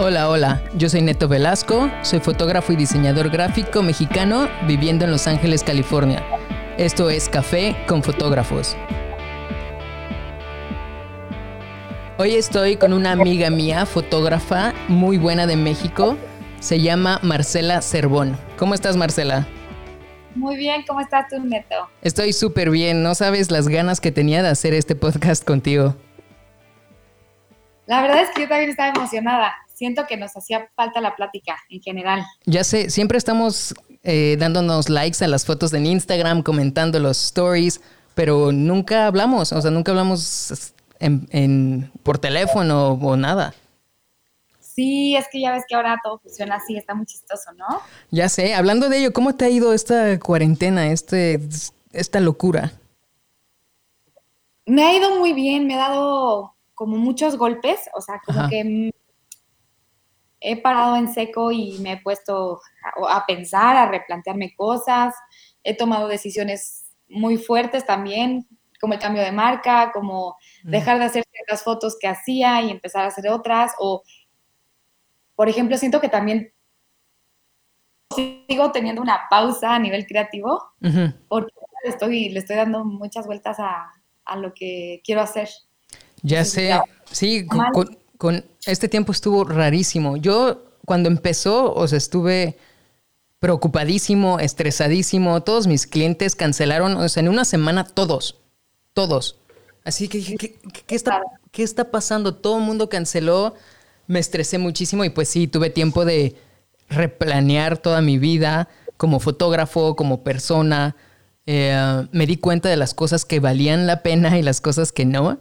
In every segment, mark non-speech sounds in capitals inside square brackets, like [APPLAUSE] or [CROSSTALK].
Hola, hola, yo soy Neto Velasco, soy fotógrafo y diseñador gráfico mexicano viviendo en Los Ángeles, California. Esto es Café con Fotógrafos. Hoy estoy con una amiga mía, fotógrafa muy buena de México. Se llama Marcela Cervón. ¿Cómo estás, Marcela? Muy bien, ¿cómo estás tú, Neto? Estoy súper bien. No sabes las ganas que tenía de hacer este podcast contigo. La verdad es que yo también estaba emocionada siento que nos hacía falta la plática en general. Ya sé, siempre estamos eh, dándonos likes a las fotos en Instagram, comentando los stories, pero nunca hablamos, o sea, nunca hablamos en, por teléfono o nada. Sí, es que ya ves que ahora todo funciona así, está muy chistoso, ¿no? Ya sé, hablando de ello, ¿cómo te ha ido esta cuarentena, este, esta locura? Me ha ido muy bien, me ha dado como muchos golpes, o sea, como que he parado en seco y me he puesto a, pensar, a replantearme cosas, he tomado decisiones muy fuertes también, como el cambio de marca, como mm. dejar de hacer ciertas fotos que hacía y empezar a hacer otras, o, por ejemplo, siento que también sigo teniendo una pausa a nivel creativo, porque estoy, le estoy dando muchas vueltas a, lo que quiero hacer. Ya sé, sí, con, con este tiempo estuvo rarísimo. Yo cuando empezó, o sea, estuve preocupadísimo, estresadísimo. Todos mis clientes cancelaron, o sea, en una semana todos, todos. Así que dije, ¿qué, está, ¿qué está pasando? Todo el mundo canceló. Me estresé muchísimo y pues sí, tuve tiempo de replanear toda mi vida como fotógrafo, como persona. Eh, me di cuenta de las cosas que valían la pena y las cosas que no.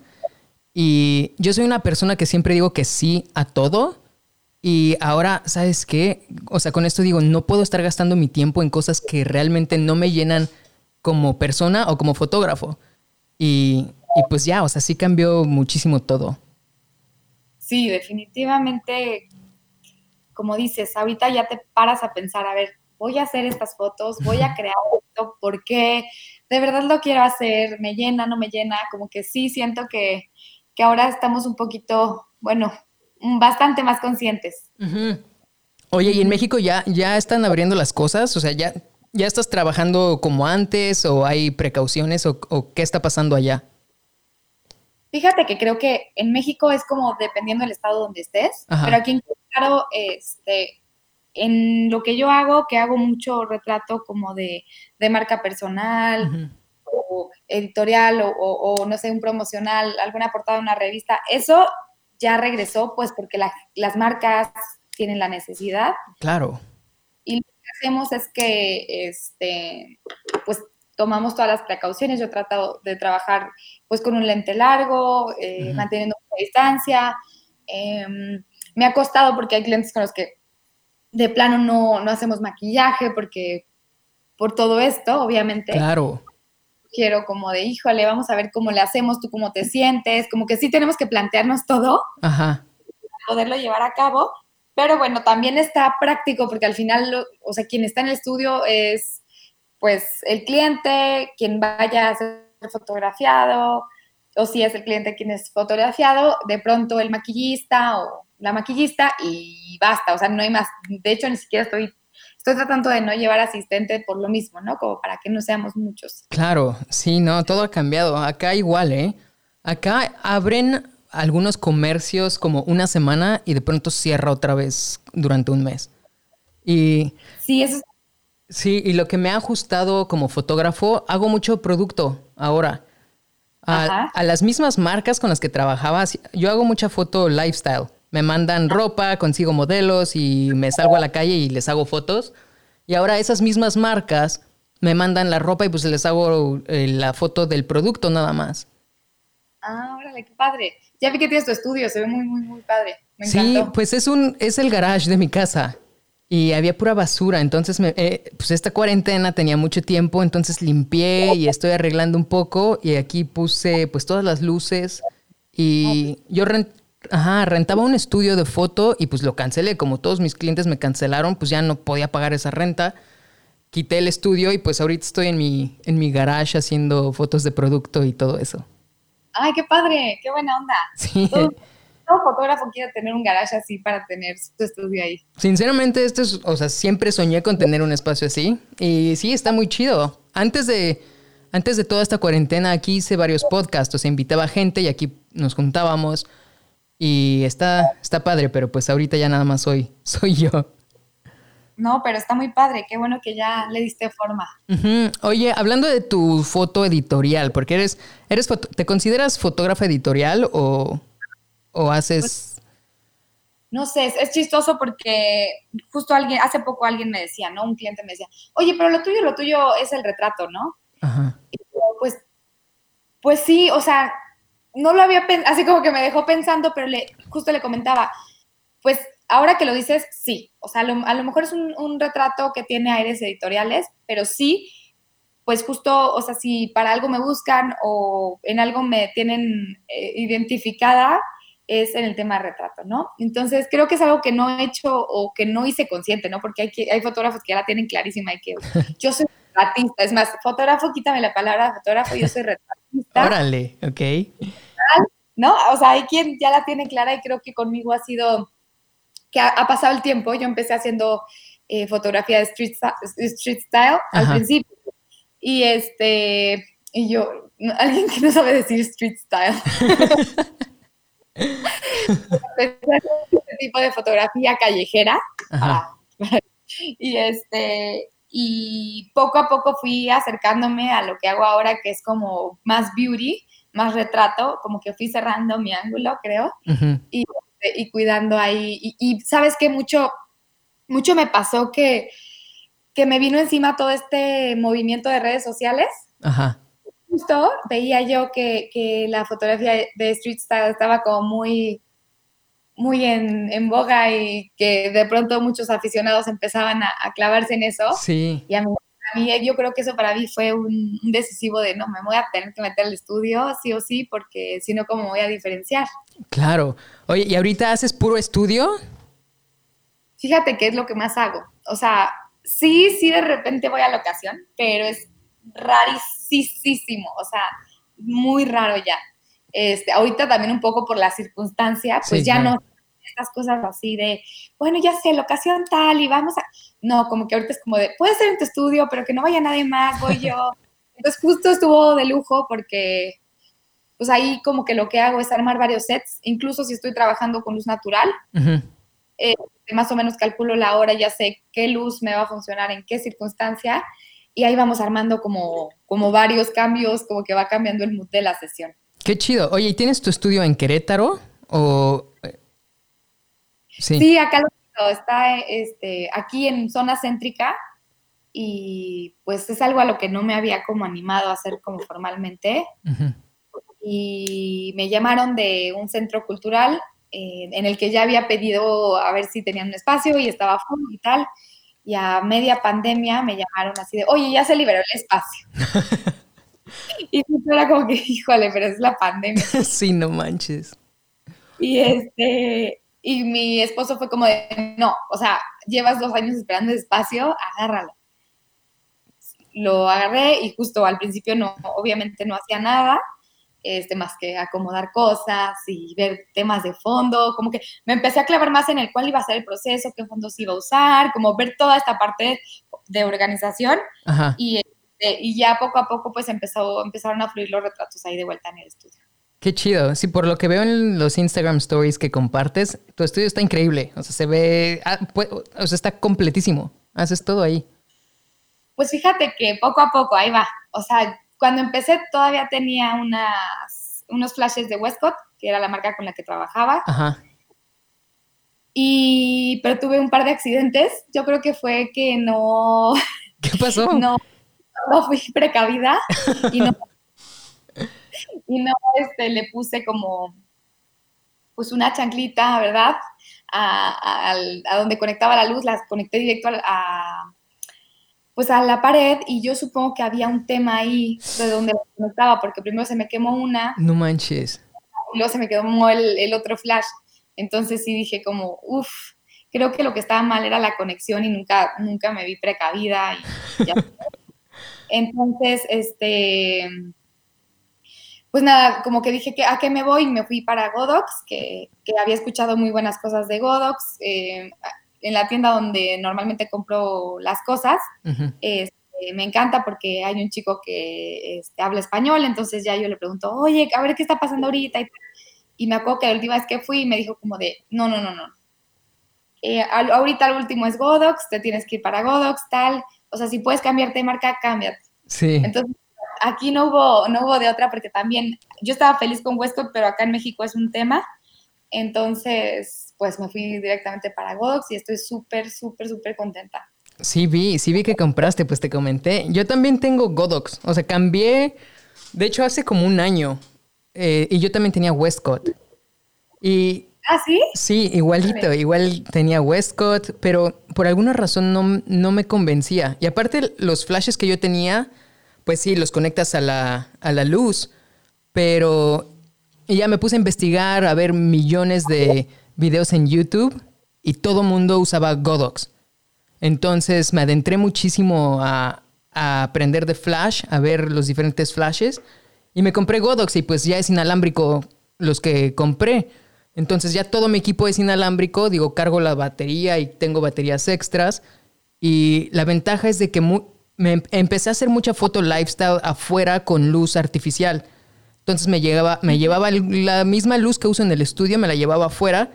Y yo soy una persona que siempre digo que sí a todo. Y ahora, ¿sabes qué? O sea, con esto digo, no puedo estar gastando mi tiempo en cosas que realmente no me llenan como persona o como fotógrafo. Y, pues ya, o sea, sí cambió muchísimo todo. Sí, definitivamente, como dices, ahorita ya te paras a pensar, a ver, voy a hacer estas fotos, voy a [LAUGHS] crear esto, ¿por qué? De verdad lo quiero hacer, me llena, no me llena, como que sí siento que que ahora estamos un poquito, bueno, bastante más conscientes. Oye, ¿y en México ya, ya están abriendo las cosas? O sea, ¿ya, ya estás trabajando como antes o hay precauciones o, qué está pasando allá? Fíjate que creo que en México es como dependiendo del estado donde estés, pero aquí en claro, este, en lo que yo hago, que hago mucho retrato como de, marca personal, editorial o, no sé, un promocional, alguna portada de una revista, eso ya regresó pues porque las marcas tienen la necesidad. Claro. Y lo que hacemos es que, este, pues tomamos todas las precauciones. Yo he tratado de trabajar pues con un lente largo, eh, manteniendo una distancia. Em, me ha costado porque hay clientes con los que de plano no, no hacemos maquillaje porque por todo esto, obviamente. Claro quiero como de, híjole, vamos a ver cómo le hacemos, tú cómo te sientes, como que sí tenemos que plantearnos todo Ajá. para poderlo llevar a cabo, pero bueno, también está práctico porque al final, o sea, quien está en el estudio es pues el cliente, quien vaya a ser fotografiado, o si es el cliente quien es fotografiado, de pronto el maquillista o la maquillista y basta, o sea, no hay más. De hecho, ni siquiera estoy estoy tratando de no llevar asistente por lo mismo, ¿no? Como para que no seamos muchos. Claro, sí, no, todo ha cambiado. Acá igual, ¿eh? Acá abren algunos comercios como una semana y de pronto cierra otra vez durante un mes. Y sí, eso Sí, y lo que me ha ajustado como fotógrafo, hago mucho producto ahora. A, a, las mismas marcas con las que trabajaba, yo hago mucha foto lifestyle. Me mandan ropa, consigo modelos y me salgo a la calle y les hago fotos. Y ahora esas mismas marcas me mandan la ropa y pues les hago eh, la foto del producto nada más. Ah, órale, qué padre. Ya vi que tienes tu estudio, se ve muy, muy, muy padre. Me sí, pues es un, es el garage de mi casa. Y había pura basura, entonces me, eh, pues esta cuarentena tenía mucho tiempo, entonces limpié y estoy arreglando un poco y aquí puse pues todas las luces y yo Ajá, rentaba un estudio de foto y pues lo cancelé. Como todos mis clientes me cancelaron, pues ya no podía pagar esa renta. Quité el estudio y pues ahorita estoy en mi, en mi garage haciendo fotos de producto y todo eso. Ay, qué padre, qué buena onda. Sí. Todo, todo fotógrafo quiere tener un garage así para tener su estudio ahí. Sinceramente, esto es, o sea, siempre soñé con tener un espacio así. Y sí, está muy chido. Antes de, antes de toda esta cuarentena, aquí hice varios podcasts. O sea, invitaba gente y aquí nos juntábamos. Y está, está padre, pero pues ahorita ya nada más soy, [LAUGHS] soy yo. No, pero está muy padre, qué bueno que ya le diste forma. Oye, hablando de tu foto editorial, porque eres, eres ¿te consideras fotógrafa editorial o, haces...? Pues, no sé, es, chistoso porque justo alguien, hace poco alguien me decía, ¿no? Un cliente me decía, oye, pero lo tuyo, lo tuyo es el retrato, ¿no? Ajá. pues, pues sí, o sea, no lo había pensado, así como que me dejó pensando, pero le, justo le comentaba, pues ahora que lo dices, sí. O sea, a lo, mejor es un, retrato que tiene aires editoriales, pero sí, pues justo, o sea, si para algo me buscan o en algo me tienen eh, identificada, es en el tema de retrato, ¿no? Entonces, creo que es algo que no he hecho o que no hice consciente, ¿no? Porque hay, hay fotógrafos que ya la tienen clarísima y que yo soy retratista. Es más, fotógrafo, quítame la palabra fotógrafo, yo soy [LAUGHS] retratista. Órale, ok. ¿No? O sea, hay quien ya la tiene clara y creo que conmigo ha sido que ha, pasado el tiempo, yo empecé haciendo eh, fotografía de street, street style al principio. Y este, y yo, alguien que no sabe decir street style. [LAUGHS] este tipo de fotografía callejera. [LAUGHS] y este, y poco a poco fui acercándome a lo que hago ahora, que es como más beauty, más retrato, como que fui cerrando mi ángulo, creo. Y este, y cuidando ahí. Y, sabes que mucho, mucho me pasó que, que me vino encima todo este movimiento de redes sociales. Ajá. Justo veía yo que, que la fotografía de Street Style estaba como muy, muy en, en, boga y que de pronto muchos aficionados empezaban a, clavarse en eso. Sí. Y a mí, a mí, yo creo que eso para mí fue un, un, decisivo de no, me voy a tener que meter al estudio, sí o sí, porque si no, ¿cómo voy a diferenciar? Claro. Oye, ¿y ahorita haces puro estudio? Fíjate qué es lo que más hago. O sea, sí, sí, de repente voy a la ocasión, pero es rarísimo, o sea, muy raro ya. Este, ahorita también un poco por la circunstancia, pues ya no estas cosas así de, bueno, ya sé, locación tal y vamos a... No, como que ahorita es como de, puede ser en tu estudio, pero que no vaya nadie más, voy yo. [LAUGHS] Entonces justo estuvo de lujo porque pues ahí como que lo que hago es armar varios sets, incluso si estoy trabajando con luz natural, eh, más o menos calculo la hora, ya sé qué luz me va a funcionar en qué circunstancia, y ahí vamos armando como, como varios cambios, como que va cambiando el mood de la sesión. Qué chido. Oye, ¿y tienes tu estudio en Querétaro? O... Eh, sí. sí, acá lo está este, aquí en zona céntrica y pues es algo a lo que no me había como animado a hacer como formalmente y me llamaron de un centro cultural eh, en el que ya había pedido a ver si tenían un espacio y estaba full y tal. Y a media pandemia me llamaron así de, oye, ya se liberó el espacio. [LAUGHS] y era como que, [LAUGHS] híjole, pero es la pandemia. [LAUGHS] sí, no manches. Y este, y mi esposo fue como de, no, o sea, llevas dos años esperando espacio, agárralo. Lo agarré y justo al principio no, obviamente no hacía nada este, más que acomodar cosas y ver temas de fondo, como que me empecé a clavar más en el cuál iba a ser el proceso, qué fondos iba a usar, como ver toda esta parte de organización y, este, y ya poco a poco pues empezó, empezaron a fluir los retratos ahí de vuelta en el estudio. Qué chido. Sí, por lo que veo en los Instagram stories que compartes, tu estudio está increíble. O sea, se ve, ah, pues, o sea, está completísimo. Haces todo ahí. Pues fíjate que poco a poco, ahí va. O sea, cuando empecé todavía tenía unas, unos flashes de Westcott, que era la marca con la que trabajaba. Ajá. Y, pero tuve un par de accidentes. Yo creo que fue que no... ¿Qué pasó? [LAUGHS] No, no fui precavida y no, [LAUGHS] y no este, le puse como pues una chanclita, ¿verdad? A, a, donde conectaba la luz, las conecté directo a, pues a la pared y yo supongo que había un tema ahí de donde no estaba, porque primero se me quemó una. No manches. Y luego se me quemó el, el otro flash. Entonces sí dije como, uff, creo que lo que estaba mal era la conexión y nunca, nunca me vi precavida. Y [LAUGHS] Entonces, este, pues nada, como que dije que a qué me voy, me fui para Godox, que, que había escuchado muy buenas cosas de Godox, eh, en la tienda donde normalmente compro las cosas. este, me encanta porque hay un chico que este, habla español, entonces ya yo le pregunto, oye, a ver qué está pasando ahorita. Y, y me acuerdo que la última vez que fui me dijo como de, no, no, no, no. Eh, ahorita el último es Godox, te tienes que ir para Godox, tal. O sea, si puedes cambiarte de marca, cámbiate. Sí. Entonces, aquí no hubo, no hubo de otra porque también yo estaba feliz con Westcott, pero acá en México es un tema. Entonces, pues me fui directamente para Godox y estoy súper, súper, súper contenta. Sí, vi, sí vi que compraste, pues te comenté. Yo también tengo Godox, o sea, cambié, de hecho, hace como un año. Eh, y yo también tenía Westcott. Y ¿Ah, sí? Sí, igualito, igual tenía Westcott, pero por alguna razón no, no, me convencía. Y aparte, los flashes que yo tenía, pues sí, los conectas a la, a la luz, pero ya me puse a investigar, a ver millones de videos en YouTube y todo mundo usaba Godox. Entonces me adentré muchísimo a, a aprender de Flash, a ver los diferentes flashes y me compré Godox y pues ya es inalámbrico los que compré. Entonces ya todo mi equipo es inalámbrico, digo, cargo la batería y tengo baterías extras. Y la ventaja es de que me empecé a hacer mucha foto lifestyle afuera con luz artificial. Entonces me llevaba, me llevaba la misma luz que uso en el estudio, me la llevaba afuera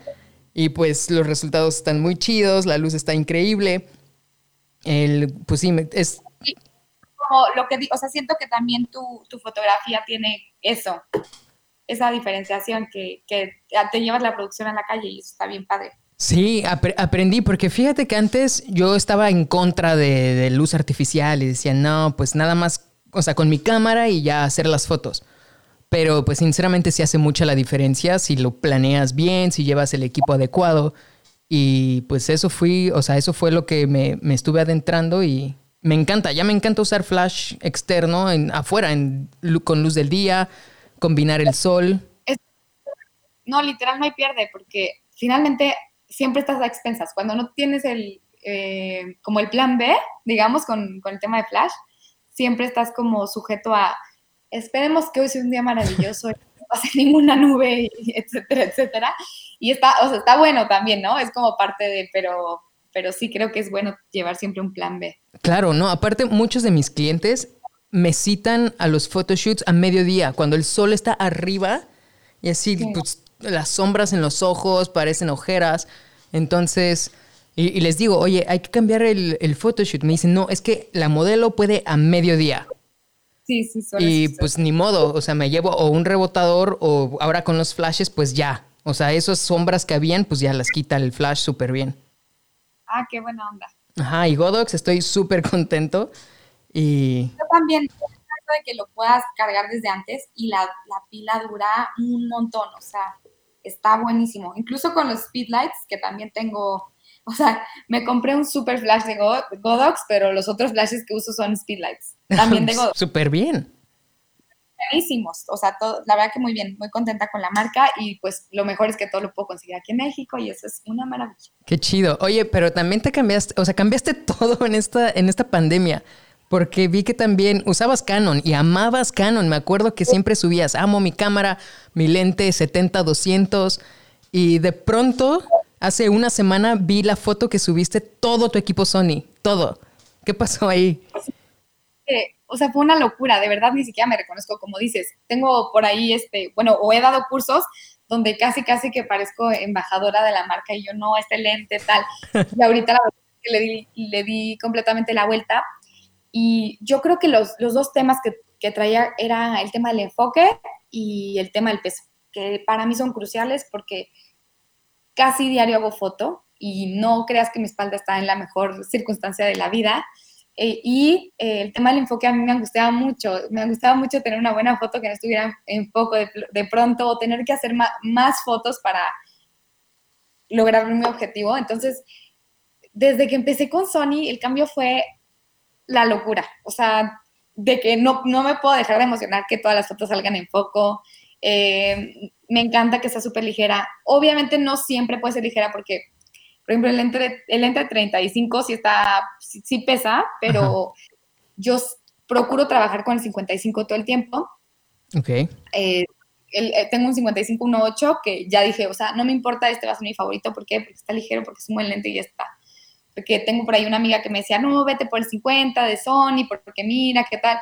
y pues los resultados están muy chidos, la luz está increíble. El, pues sí, es... Como lo que o sea, siento que también tu, tu fotografía tiene eso, esa diferenciación que, que, te llevas la producción a la calle y eso está bien padre. Sí, aprendí, porque fíjate que antes yo estaba en contra de, de, luz artificial y decía, no, pues nada más, o sea, con mi cámara y ya hacer las fotos. Pero pues sinceramente sí hace mucha la diferencia si lo planeas bien, si llevas el equipo adecuado. Y pues eso fui, o sea, eso fue lo que me, me estuve adentrando y me encanta, ya me encanta usar flash externo en, afuera, en, con luz del día, combinar el sol. no, literal no hay pierde, porque finalmente siempre estás a expensas. Cuando no tienes el, eh, como el plan B, digamos, con, con, el tema de Flash, siempre estás como sujeto a, esperemos que hoy sea un día maravilloso, no pase [LAUGHS] ninguna nube, etcétera, etcétera. Y está, o sea, está bueno también, ¿no? Es como parte de, pero, pero sí creo que es bueno llevar siempre un plan B. Claro, no, aparte muchos de mis clientes me citan a los photoshoots a mediodía, cuando el sol está arriba y así pues, las sombras en los ojos parecen ojeras. Entonces, y, les digo, oye, hay que cambiar el, el, photoshoot. Me dicen, no, es que la modelo puede a mediodía. Sí, sí, Y pues ni modo, o sea, me llevo o un rebotador o ahora con los flashes, pues ya. O sea, esas sombras que habían, pues ya las quita el flash súper bien. Ah, qué buena onda. Ajá, y Godox estoy súper contento. Y... Yo también, de que lo puedas cargar desde antes y la, la, pila dura un montón, o sea, está buenísimo. Incluso con los speedlights, que también tengo, o sea, me compré un super flash de Godox, pero los otros flashes que uso son speedlights, también de [LAUGHS] Godox. Súper bien. Buenísimos, o sea, todo, la verdad que muy bien, muy contenta con la marca y pues lo mejor es que todo lo puedo conseguir aquí en México y eso es una maravilla. Qué chido. Oye, pero también te cambiaste, o sea, cambiaste [LAUGHS] todo en esta, en esta pandemia. Porque vi que también usabas Canon y amabas Canon. Me acuerdo que siempre subías, amo mi cámara, mi lente 70-200. Y de pronto, hace una semana, vi la foto que subiste todo tu equipo Sony. Todo. ¿Qué pasó ahí? o sea, fue una locura. De verdad, ni siquiera me reconozco, como dices. Tengo por ahí, este, bueno, o he dado cursos donde casi, casi que parezco embajadora de la marca y yo no, este lente, tal. Y ahorita la verdad le di, le di completamente la vuelta y yo creo que los, los dos temas que, que, traía era el tema del enfoque y el tema del peso, que para mí son cruciales porque casi diario hago foto y no creas que mi espalda está en la mejor circunstancia de la vida. Eh, y eh, el tema del enfoque a mí me gustaba mucho, me gustaba mucho tener una buena foto que no estuviera en foco de, de pronto o tener que hacer más, más fotos para lograr mi objetivo. Entonces, desde que empecé con Sony, el cambio fue la locura, o sea, de que no, no me puedo dejar de emocionar que todas las fotos salgan en foco. Eh, me encanta que sea súper ligera. Obviamente no siempre puede ser ligera porque, por ejemplo, el lente, el lente 35 sí está, sí, pesa, pero yo procuro trabajar con el 55 todo el tiempo. Ok. Eh, eh, tengo un 5518 que ya dije, o sea, no me importa, este va a ser mi favorito. ¿Por qué? Porque está ligero, porque es un buen lente y ya está. Porque tengo por ahí una amiga que me decía, no, vete por el 50 de Sony, porque mira, ¿qué tal?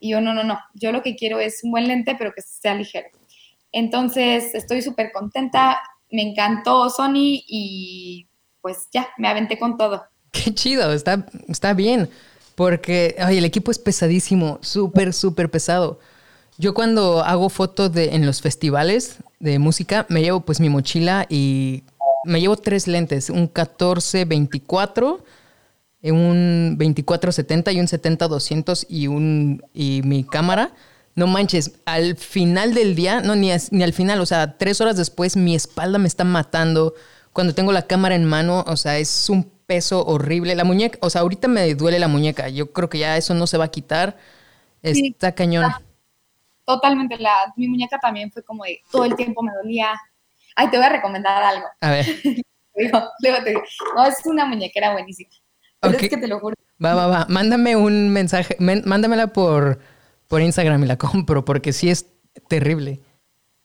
Y yo, no, no, no, yo lo que quiero es un buen lente, pero que sea ligero. Entonces, estoy súper contenta, me encantó Sony y pues ya, me aventé con todo. Qué chido, está, está bien, porque ay, el equipo es pesadísimo, súper, súper pesado. Yo cuando hago fotos de, en los festivales de música, me llevo pues mi mochila y me llevo tres lentes, un 14-24, un 24-70 y un 70-200 y, un, y mi cámara. No manches, al final del día, no, ni, ni al final, o sea, tres horas después mi espalda me está matando. Cuando tengo la cámara en mano, o sea, es un peso horrible. La muñeca, o sea, ahorita me duele la muñeca. Yo creo que ya eso no se va a quitar. Está cañón totalmente, la, mi muñeca también fue como de todo el tiempo me dolía. Ay, te voy a recomendar algo. A ver. [LAUGHS] No, es una muñequera buenísima. Pero es que te lo juro. Va, va, va. Mándame un mensaje, mándamela por, por Instagram y la [LAUGHS] compro, porque sí es terrible.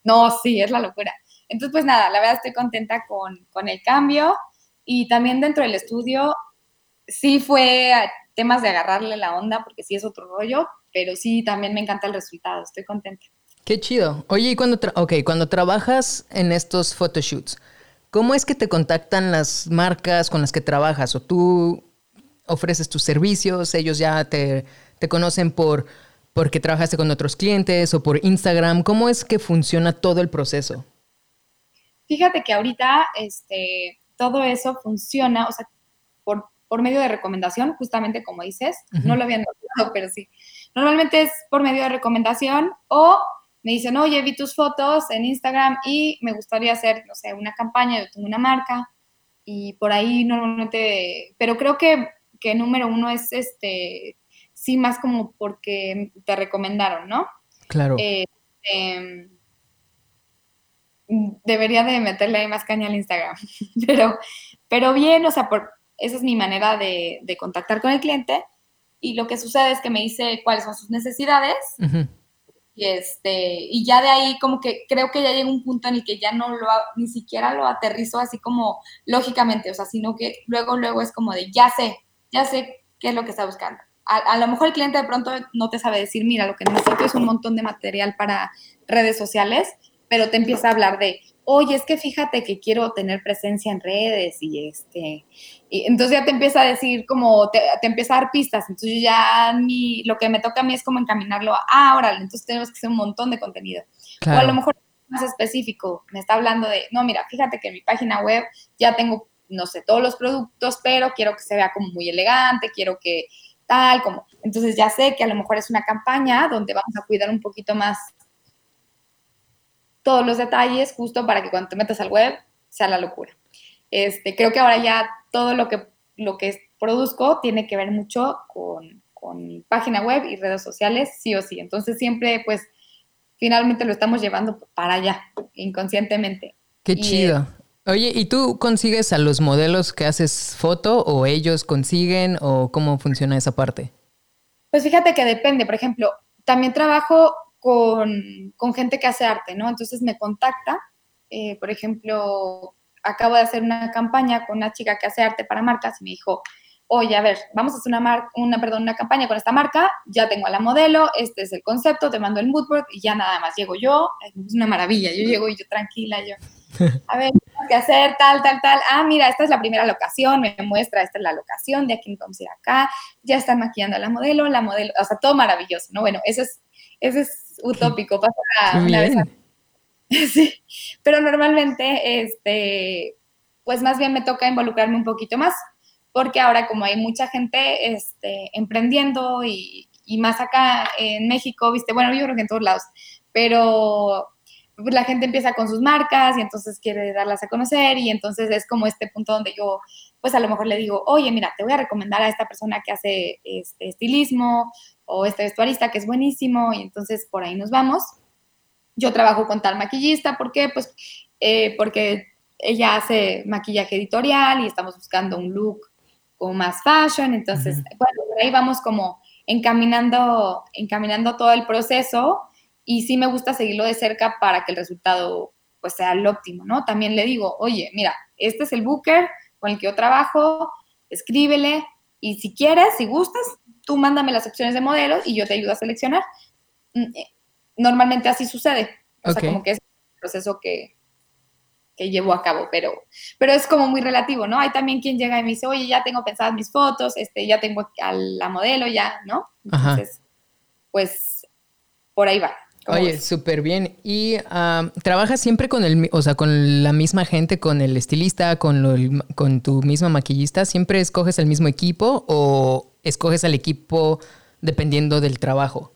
No, sí, es la locura. Entonces, pues nada, la verdad estoy contenta con, con el cambio y también dentro del estudio sí fue temas de agarrarle la onda, porque sí es otro rollo, pero sí, también me encanta el resultado, estoy contenta. Qué chido. Oye, y cuando, okay, cuando trabajas en estos photoshoots, ¿cómo es que te contactan las marcas con las que trabajas? ¿O tú ofreces tus servicios, ellos ya te, te conocen por porque trabajaste con otros clientes o por Instagram? ¿Cómo es que funciona todo el proceso? Fíjate que ahorita este, todo eso funciona, o sea, por, por medio de recomendación, justamente como dices, no lo había notado, pero sí. Normalmente es por medio de recomendación o me dicen, oye, vi tus fotos en Instagram y me gustaría hacer, no sé, una campaña, yo tengo una marca y por ahí normalmente, pero creo que, que número uno es este, sí, más como porque te recomendaron, ¿no? Claro. Eh, em, debería de meterle ahí más caña al Instagram, [LAUGHS] pero, pero bien, o sea, por, esa es mi manera de, de contactar con el cliente y lo que sucede es que me dice cuáles son sus necesidades y este y ya de ahí como que creo que ya llega un punto en el que ya no lo ni siquiera lo aterrizo así como lógicamente, o sea, sino que luego luego es como de ya sé, ya sé qué es lo que está buscando. A, a, lo mejor el cliente de pronto no te sabe decir, mira, lo que necesito es un montón de material para redes sociales, pero te empieza a hablar de, oye, es que fíjate que quiero tener presencia en redes y este, y entonces ya te empieza a decir como, te, empieza a dar pistas, entonces ya mi, lo que me toca a mí es como encaminarlo a, ah, órale, entonces tenemos que hacer un montón de contenido. O a lo mejor más específico, me está hablando de, no, mira, fíjate que en mi página web ya tengo, no sé, todos los productos, pero quiero que se vea como muy elegante, quiero que tal, como, entonces ya sé que a lo mejor es una campaña donde vamos a cuidar un poquito más todos los detalles justo para que cuando te metas al web sea la locura. Este, creo que ahora ya todo lo que, lo que produzco tiene que ver mucho con, con página web y redes sociales, sí o sí. Entonces siempre, pues, finalmente lo estamos llevando para allá, inconscientemente. Qué chido. Oye, ¿y tú consigues a los modelos que haces foto o ellos consiguen o cómo funciona esa parte? Pues fíjate que depende. Por ejemplo, también trabajo con, gente que hace arte, ¿no? Entonces me contacta, eh, por ejemplo, acabo de hacer una campaña con una chica que hace arte para marcas y me dijo, oye, a ver, vamos a hacer una, una, perdón, una campaña con esta marca, ya tengo a la modelo, este es el concepto, te mando el moodboard y ya nada más llego yo, es una maravilla, yo llego y yo tranquila, yo, [LAUGHS] a ver, ¿qué hacer? Tal, tal, tal, ah, mira, esta es la primera locación, me muestra, esta es la locación, de aquí nos vamos a ir acá, ya están maquillando a la modelo, la modelo, o sea, todo maravilloso, ¿no? Bueno, eso es, eso es utópico, pasa una vez. [LAUGHS] Sí, pero normalmente, este, pues más bien me toca involucrarme un poquito más, porque ahora como hay mucha gente este, emprendiendo y, y más acá en México, viste, bueno, yo creo que en todos lados, pero pues la gente empieza con sus marcas y entonces quiere darlas a conocer y entonces es como este punto donde yo pues a lo mejor le digo, oye, mira, te voy a recomendar a esta persona que hace este estilismo o este vestuarista que es buenísimo y entonces por ahí nos vamos. Yo trabajo con tal maquillista, ¿por qué? Pues eh, porque ella hace maquillaje editorial y estamos buscando un look como más fashion, entonces, bueno, por ahí vamos como encaminando, encaminando todo el proceso y sí me gusta seguirlo de cerca para que el resultado pues sea el óptimo, ¿no? También le digo, oye, mira, este es el booker con el que yo trabajo, escríbele y si quieres, si gustas, tú mándame las opciones de modelo y yo te ayudo a seleccionar. Mm, eh, normalmente así sucede. O sea, como que es el proceso que, que llevo a cabo, pero, pero es como muy relativo, ¿no? Hay también quien llega y me dice, oye, ya tengo pensadas mis fotos, este, ya tengo a la modelo, ya, ¿no? Entonces, pues, por ahí va. Oye, súper bien. ¿Y trabajas siempre con el, o sea, con la misma gente, con el estilista, con, con tu misma maquillista? ¿Siempre escoges el mismo equipo o escoges al equipo dependiendo del trabajo?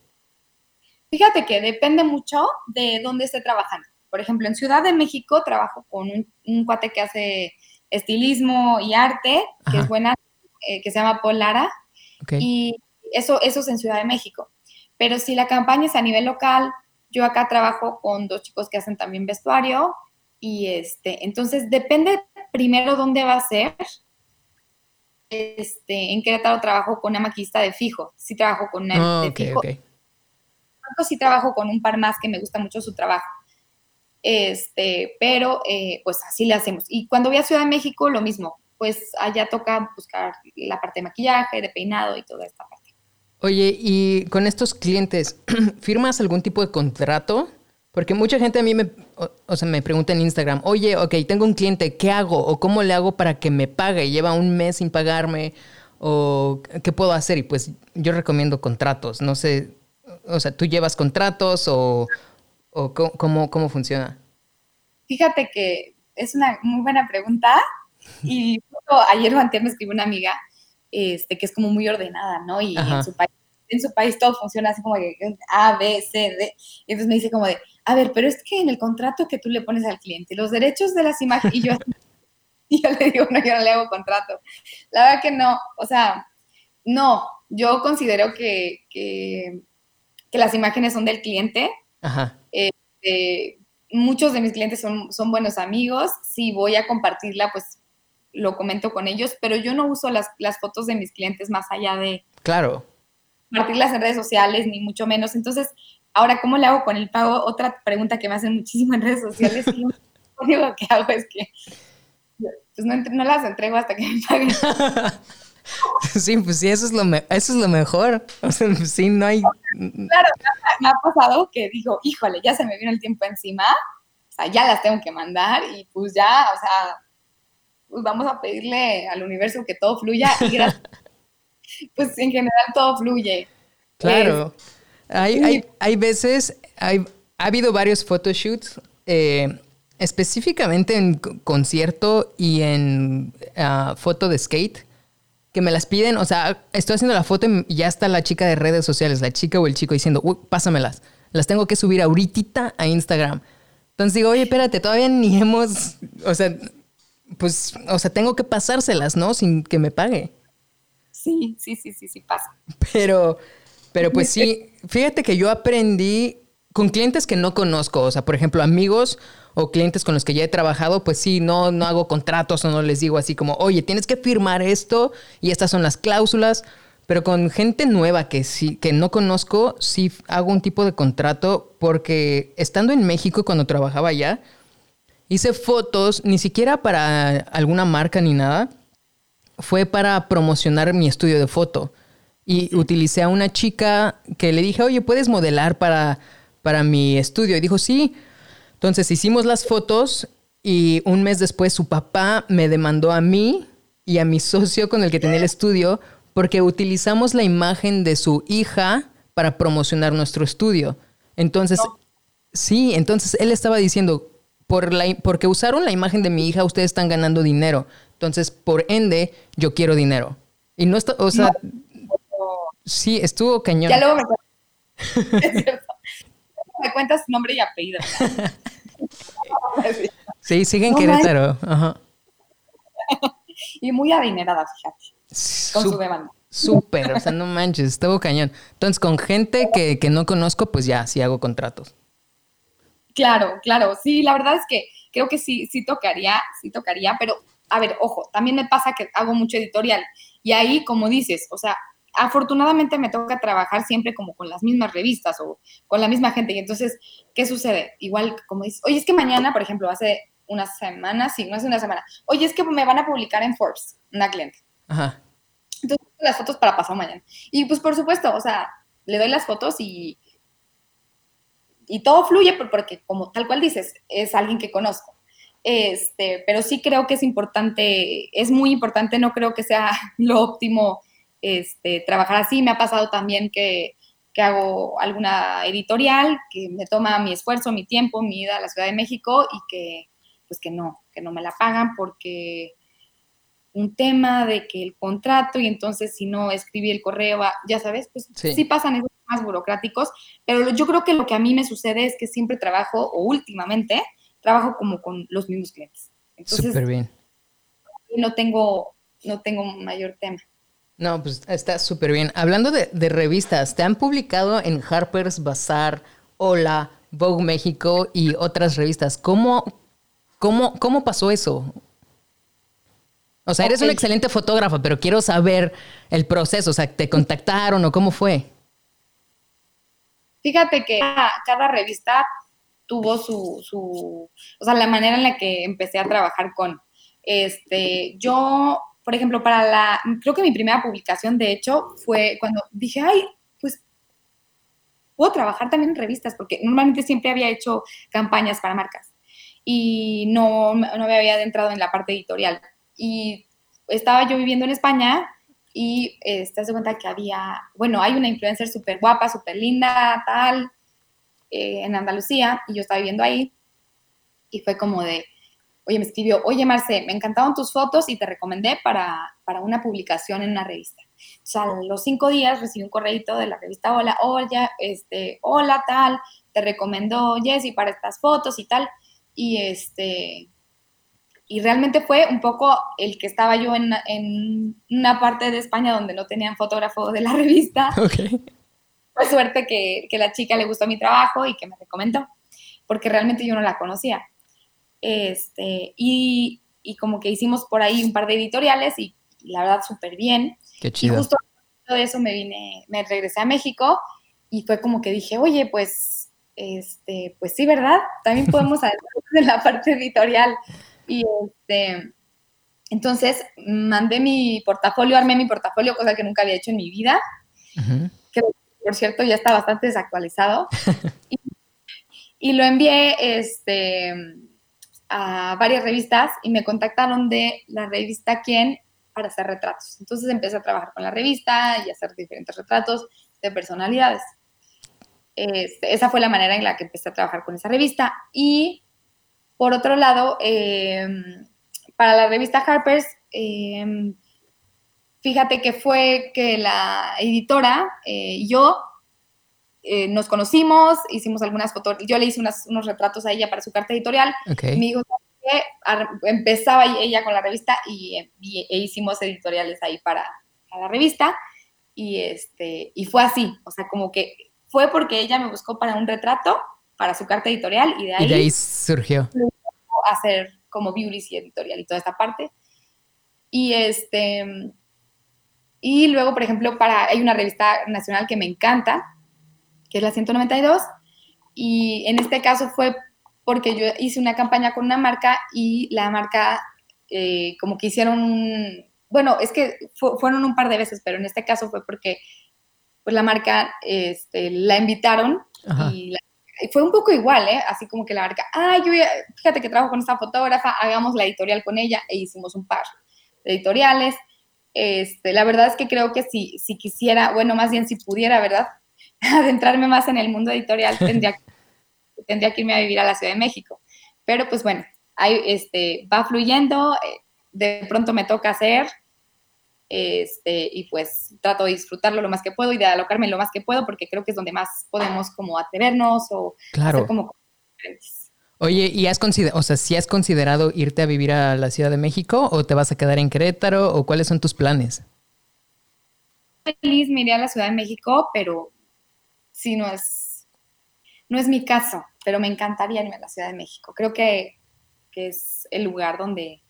Fíjate que depende mucho de dónde esté trabajando. Por ejemplo, en Ciudad de México trabajo con un, cuate que hace estilismo y arte, que es buena, eh, que se llama Paul Lara. Y eso, eso es en Ciudad de México. Pero si la campaña es a nivel local, yo acá trabajo con dos chicos que hacen también vestuario. Y este, entonces depende primero dónde va a ser. Este, en Querétaro trabajo con una maquista de fijo. Sí trabajo con una de fijo. Okay. Sí trabajo con un par más que me gusta mucho su trabajo. Este, pero eh, pues así le hacemos. Y cuando voy a Ciudad de México, lo mismo. Pues allá toca buscar la parte de maquillaje, de peinado y toda esta parte. Oye, y con estos clientes, [CLEARS THROAT] ¿firmas algún tipo de contrato? Porque mucha gente a mí me, o, sea, me pregunta en Instagram, oye, ok, tengo un cliente, ¿qué hago? ¿O cómo le hago para que me pague? Lleva un mes sin pagarme. ¿O qué puedo hacer? Y pues yo recomiendo contratos. No sé, o sea, ¿tú llevas contratos o, o cómo, cómo funciona? Fíjate que es una muy buena pregunta. Y ayer o antes me escribió una amiga este, que es como muy ordenada, ¿no? Y en su, país, en su país todo funciona así como que A, B, C, D. Y entonces me dice como de, a ver, pero es que en el contrato que tú le pones al cliente, los derechos de las imágenes, y yo, [LAUGHS] y yo le digo, no, yo no le hago contrato. La verdad que no, o sea, no, yo considero que, que, las imágenes son del cliente. Ajá. Este, muchos de mis clientes son, son buenos amigos. Si voy a compartirla, pues lo comento con ellos, pero yo no uso las, fotos de mis clientes más allá de... Claro. Compartirlas en redes sociales, ni mucho menos. Entonces, ahora, ¿cómo le hago con el pago? Otra pregunta que me hacen muchísimo en redes sociales. lo [LAUGHS] único que hago es que pues no, las entrego hasta que me paguen. [LAUGHS] Sí, pues sí, eso es lo, eso es lo mejor. O sea, pues sí, no hay... Claro, me ha pasado que digo, híjole, ya se me vino el tiempo encima, o sea, ya las tengo que mandar y pues ya, o sea, pues vamos a pedirle al universo que todo fluya y [LAUGHS] pues en general todo fluye. Claro. hay, hay, veces, hay, ha habido varios photoshoots, eh, específicamente en concierto y en ah, foto de skate, que me las piden, o sea, estoy haciendo la foto y ya está la chica de redes sociales, la chica o el chico diciendo, uy, pásamelas, las tengo que subir ahorita a Instagram. Entonces digo, oye, espérate, todavía ni hemos, o sea, pues, o sea, tengo que pasárselas, ¿no? Sin que me pague. Sí, sí, sí, sí, sí pasa. Pero, pero pues sí, fíjate que yo aprendí con clientes que no conozco, o sea, por ejemplo, amigos o clientes con los que ya he trabajado, pues sí, no, no hago contratos o no les digo así como, oye, tienes que firmar esto y estas son las cláusulas. Pero con gente nueva que sí, que no conozco, sí hago un tipo de contrato porque estando en México cuando trabajaba allá, Hice fotos, ni siquiera para alguna marca ni nada. Fue para promocionar mi estudio de foto. Y utilicé a una chica que le dije, oye, ¿puedes modelar para, para mi estudio? Y dijo, sí. Entonces hicimos las fotos y un mes después su papá me demandó a mí y a mi socio con el que tenía el estudio porque utilizamos la imagen de su hija para promocionar nuestro estudio. Entonces, sí, entonces él estaba diciendo, por la, porque usaron la imagen de mi hija, ustedes están ganando dinero. Entonces, por ende, yo quiero dinero. Y no está, o sea, sí, estuvo cañón. Ya luego me, [LAUGHS] me cuentas nombre y apellido. [LAUGHS] sí, sigue en Querétaro. Y muy adinerada, fíjate. Con su demanda. Súper, o sea, no manches, estuvo cañón. Entonces, con gente que, que no conozco, pues ya, sí hago contratos. Claro, claro, sí, la verdad es que creo que sí, sí tocaría, sí tocaría, pero a ver, ojo, también me pasa que hago mucho editorial y ahí, como dices, o sea, afortunadamente me toca trabajar siempre como con las mismas revistas o con la misma gente. Y entonces, ¿qué sucede? Igual, como dices, oye, es que mañana, por ejemplo, hace una semana, sí, no hace una semana, oye, es que me van a publicar en Forbes, una cliente. Ajá. Entonces, las fotos para pasado mañana. Y pues, por supuesto, o sea, le doy las fotos y, y todo fluye porque, como tal cual dices, es alguien que conozco. Este, pero sí creo que es importante, es muy importante, no creo que sea [LAUGHS] lo óptimo este, trabajar así. Me ha pasado también que, que hago alguna editorial que me toma mi esfuerzo, mi tiempo, mi ida a la Ciudad de México y que, pues que no, que no me la pagan porque un tema de que el contrato y entonces si no escribí el correo, ya sabes, pues sí, pasan esos temas burocráticos, pero yo creo que lo que a mí me sucede es que siempre trabajo, o últimamente, trabajo como con los mismos clientes. Súper bien. No tengo, no tengo mayor tema. No, pues está súper bien. Hablando de, de, revistas, ¿te han publicado en Harper's Bazaar, Hola, Vogue México y otras revistas? ¿Cómo, cómo, cómo pasó eso? O sea, eres un excelente fotógrafo, pero quiero saber el proceso. O sea, ¿te contactaron o cómo fue? Fíjate que cada, revista tuvo su, su, o sea, la manera en la que empecé a trabajar con, este, yo, por ejemplo, para la, creo que mi primera publicación, de hecho, fue cuando dije, ay, pues puedo trabajar también en revistas, porque normalmente siempre había hecho campañas para marcas y no, no me había adentrado en la parte editorial. Y estaba yo viviendo en España y eh, te das cuenta que había, bueno, hay una influencer súper guapa, súper linda, tal, eh, en Andalucía, y yo estaba viviendo ahí, y fue como de, oye, me escribió, oye, Marce, me encantaron tus fotos y te recomendé para, para una publicación en una revista. O sea, a los cinco días recibí un correito de la revista Hola, hola, este, hola, tal, te recomendó Jessy para estas fotos y tal, y este, y realmente fue un poco el que estaba yo en, en, una parte de España donde no tenían fotógrafo de la [LAUGHS] revista. Okay. Fue suerte que, que, la chica le gustó mi trabajo y que me recomendó, porque realmente yo no la conocía. Este, y, y como que hicimos por ahí un par de editoriales y, la verdad súper bien. Qué chido. Y justo de eso me vine, me regresé a México y fue como que dije, oye, pues, este, pues sí, ¿verdad? También podemos [LAUGHS] hacer en la parte editorial. Y este, entonces mandé mi portafolio, armé mi portafolio, cosa que nunca había hecho en mi vida, que por cierto ya está bastante desactualizado. [LAUGHS] y, lo envié este, a varias revistas y me contactaron de la revista Quién para hacer retratos. Entonces empecé a trabajar con la revista y hacer diferentes retratos de personalidades. Este, esa fue la manera en la que empecé a trabajar con esa revista. Y por otro lado, em, para la revista Harper's, em, fíjate que fue que la editora eh, y yo eh, nos conocimos, hicimos algunas fotos, yo le hice unos retratos a ella para su carta editorial. Okay. Me dijo que empezaba ella con la revista y, e hicimos editoriales ahí para, la revista. Y, este, y fue así, o sea, como que fue porque ella me buscó para un retrato para su carta editorial y de ahí, y de ahí surgió. Hacer como beauty y editorial y toda esta parte. Y este y luego, por ejemplo, para hay una revista nacional que me encanta, que es la 192, y en este caso fue porque yo hice una campaña con una marca y la marca eh, como que hicieron, bueno, es que fueron un par de veces, pero en este caso fue porque pues la marca este, la invitaron y la fue un poco igual, ¿eh? Así como que la marca, ah, yo fíjate que trabajo con esta fotógrafa, hagamos la editorial con ella e hicimos un par de editoriales. Este, la verdad es que creo que si, si quisiera, bueno, más bien si pudiera, ¿verdad? [LAUGHS] Adentrarme más en el mundo editorial, [LAUGHS] tendría, tendría que irme a vivir a la Ciudad de México. Pero pues bueno, ahí, este, va fluyendo, eh, de pronto me toca hacer, este, y pues trato de disfrutarlo lo más que puedo y de alocarme lo más que puedo porque creo que es donde más podemos como atrevernos o claro. como Oye, ¿y has considerado, o sea, si has considerado irte a vivir a la Ciudad de México o te vas a quedar en Querétaro o cuáles son tus planes? Feliz me a la Ciudad de México, pero sí no es, no es mi caso, pero me encantaría irme a la Ciudad de México. Creo que, que es el lugar donde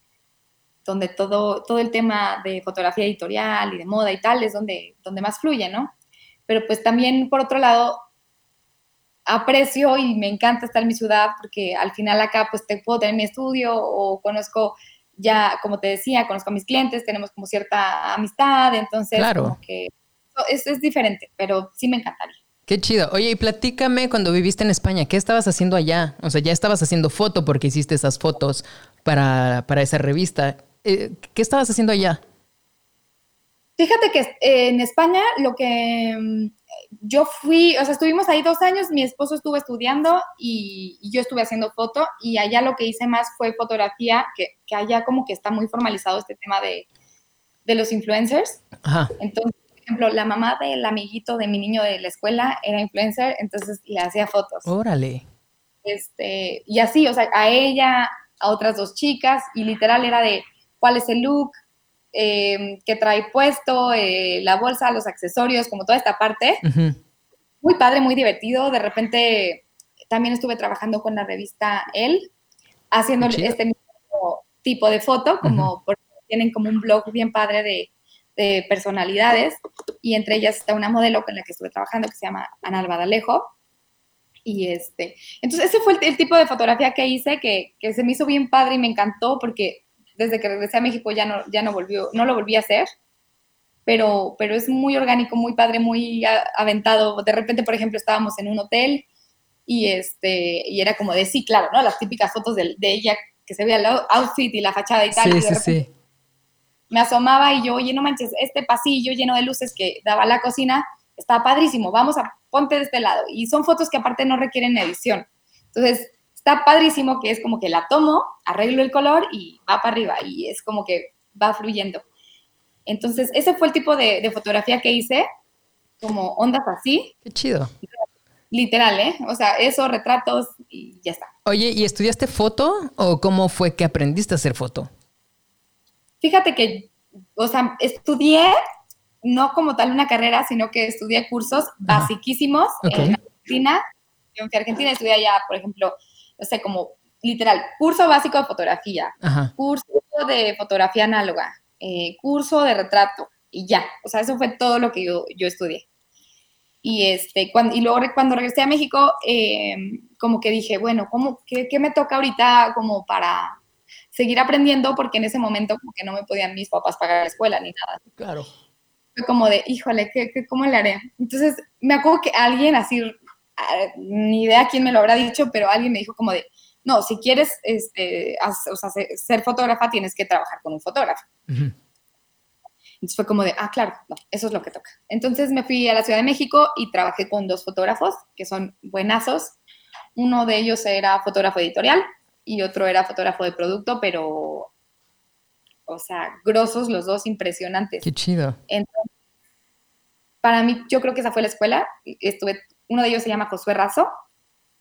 donde todo, todo el tema de fotografía editorial y de moda y tal es donde, donde más fluye, ¿no? Pero pues también, por otro lado, aprecio y me encanta estar en mi ciudad porque al final acá pues te puedo tener mi estudio o conozco ya, como te decía, conozco a mis clientes, tenemos como cierta amistad, entonces como que es, es diferente, pero sí me encantaría. Qué chido. Oye, y platícame cuando viviste en España, ¿qué estabas haciendo allá? O sea, ya estabas haciendo foto porque hiciste esas fotos para, para esa revista. Eh, ¿Qué estabas haciendo allá? Fíjate que eh, en España lo que mm, yo fui, o sea, estuvimos ahí dos años, mi esposo estuvo estudiando y, yo estuve haciendo foto y allá lo que hice más fue fotografía, que, que allá como que está muy formalizado este tema de, de los influencers. Ajá. Entonces, por ejemplo, la mamá del amiguito de mi niño de la escuela era influencer, entonces le hacía fotos. Órale. Este, y así, o sea, a ella, a otras dos chicas, y literal era de cuál es el look, eh, que trae puesto, eh, la bolsa, los accesorios, como toda esta parte. Muy padre, muy divertido. De repente también estuve trabajando con la revista El, haciendo este mismo tipo de foto, como porque tienen como un blog bien padre de, personalidades y entre ellas está una modelo con la que estuve trabajando que se llama Ana Albadalejo. Y este, entonces ese fue el, tipo de fotografía que hice que, que, se me hizo bien padre y me encantó porque desde que regresé a México ya no, ya no volvió, no lo volví a hacer, pero, pero es muy orgánico, muy padre, muy aventado. De repente, por ejemplo, estábamos en un hotel y, este, y era como de, sí, claro, ¿no? Las típicas fotos de, de ella que se veía el outfit y la fachada y tal. Sí, sí, sí. Me asomaba y yo, oye, no manches, este pasillo lleno de luces que daba la cocina está padrísimo, vamos a ponte de este lado. Y son fotos que aparte no requieren edición. Entonces, está padrísimo que es como que la tomo, arreglo el color y va para arriba y es como que va fluyendo. Entonces, ese fue el tipo de, fotografía que hice, como ondas así. Qué chido. Literal, ¿eh? O sea, eso, retratos y ya está. Oye, ¿y estudiaste foto o cómo fue que aprendiste a hacer foto? Fíjate que, o sea, estudié no como tal una carrera, sino que estudié cursos basiquísimos en Argentina. Yo en Argentina estudié allá, por ejemplo, no sé, como literal, curso básico de fotografía, curso de fotografía análoga, eh, curso de retrato y ya. O sea, eso fue todo lo que yo, yo estudié. Y, este, cuando, y luego cuando regresé a México, em, como que dije, bueno, ¿cómo, qué, qué, me toca ahorita como para seguir aprendiendo? Porque en ese momento como que no me podían mis papás pagar la escuela ni nada. Claro. Fue como de, híjole, ¿qué, qué, cómo le haré? Entonces, me acuerdo que alguien así ni idea quién me lo habrá dicho, pero alguien me dijo como de, no, si quieres este, ser fotógrafa, tienes que trabajar con un fotógrafo. Entonces fue como de, ah, claro, no, eso es lo que toca. Entonces me fui a la Ciudad de México y trabajé con dos fotógrafos que son buenazos. Uno de ellos era fotógrafo editorial y otro era fotógrafo de producto, pero, o sea, grosos los dos, impresionantes. Qué chido. Entonces, para mí, yo creo que esa fue la escuela. Estuve uno de ellos se llama Josué Razo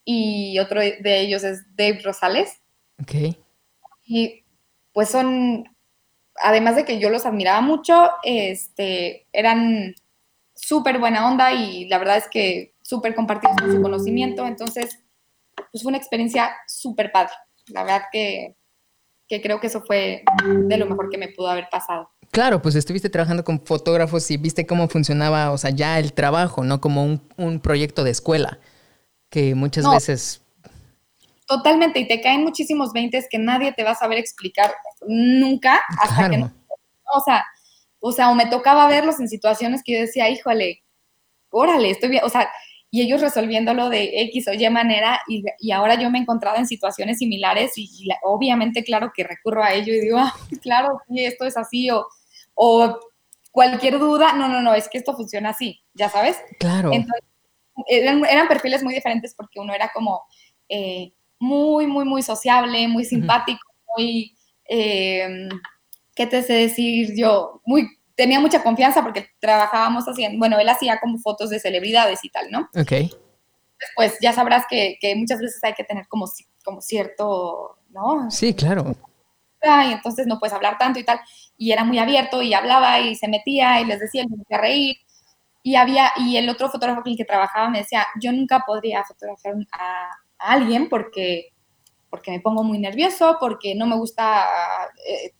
y otro de ellos es Dave Rosales. Ok. Y pues son, además de que yo los admiraba mucho, este, eran súper buena onda y la verdad es que súper compartidos con su conocimiento. Entonces, pues fue una experiencia súper padre. La verdad que, que creo que eso fue de lo mejor que me pudo haber pasado. Claro, pues estuviste trabajando con fotógrafos y viste cómo funcionaba, o sea, ya el trabajo, ¿no? Como un, proyecto de escuela, que muchas veces... Totalmente, y te caen muchísimos veintes que nadie te va a saber explicar nunca hasta que... No, o sea, o sea, o me tocaba verlos en situaciones que yo decía, híjole, órale, estoy bien, o sea, y ellos resolviéndolo de X o Y manera, y, y ahora yo me he encontrado en situaciones similares y, obviamente, claro que recurro a ello y digo, ah, claro, sí, esto es así, o o cualquier duda, no, no, no, es que esto funciona así, ya sabes. Claro. Entonces, eran, perfiles muy diferentes porque uno era como eh, muy, muy, muy sociable, muy simpático, muy, eh, ¿qué te sé decir yo? Muy, tenía mucha confianza porque trabajábamos haciendo, bueno, él hacía como fotos de celebridades y tal, ¿no? Ok. Pues ya sabrás que, que muchas veces hay que tener como, como cierto, ¿no? Sí, claro. Y entonces no puedes hablar tanto y tal y era muy abierto y hablaba y se metía y les decía, me hacía reír. Y había, y el otro fotógrafo con el que trabajaba me decía, yo nunca podría fotografiar a, alguien porque, porque me pongo muy nervioso, porque no me gusta, eh,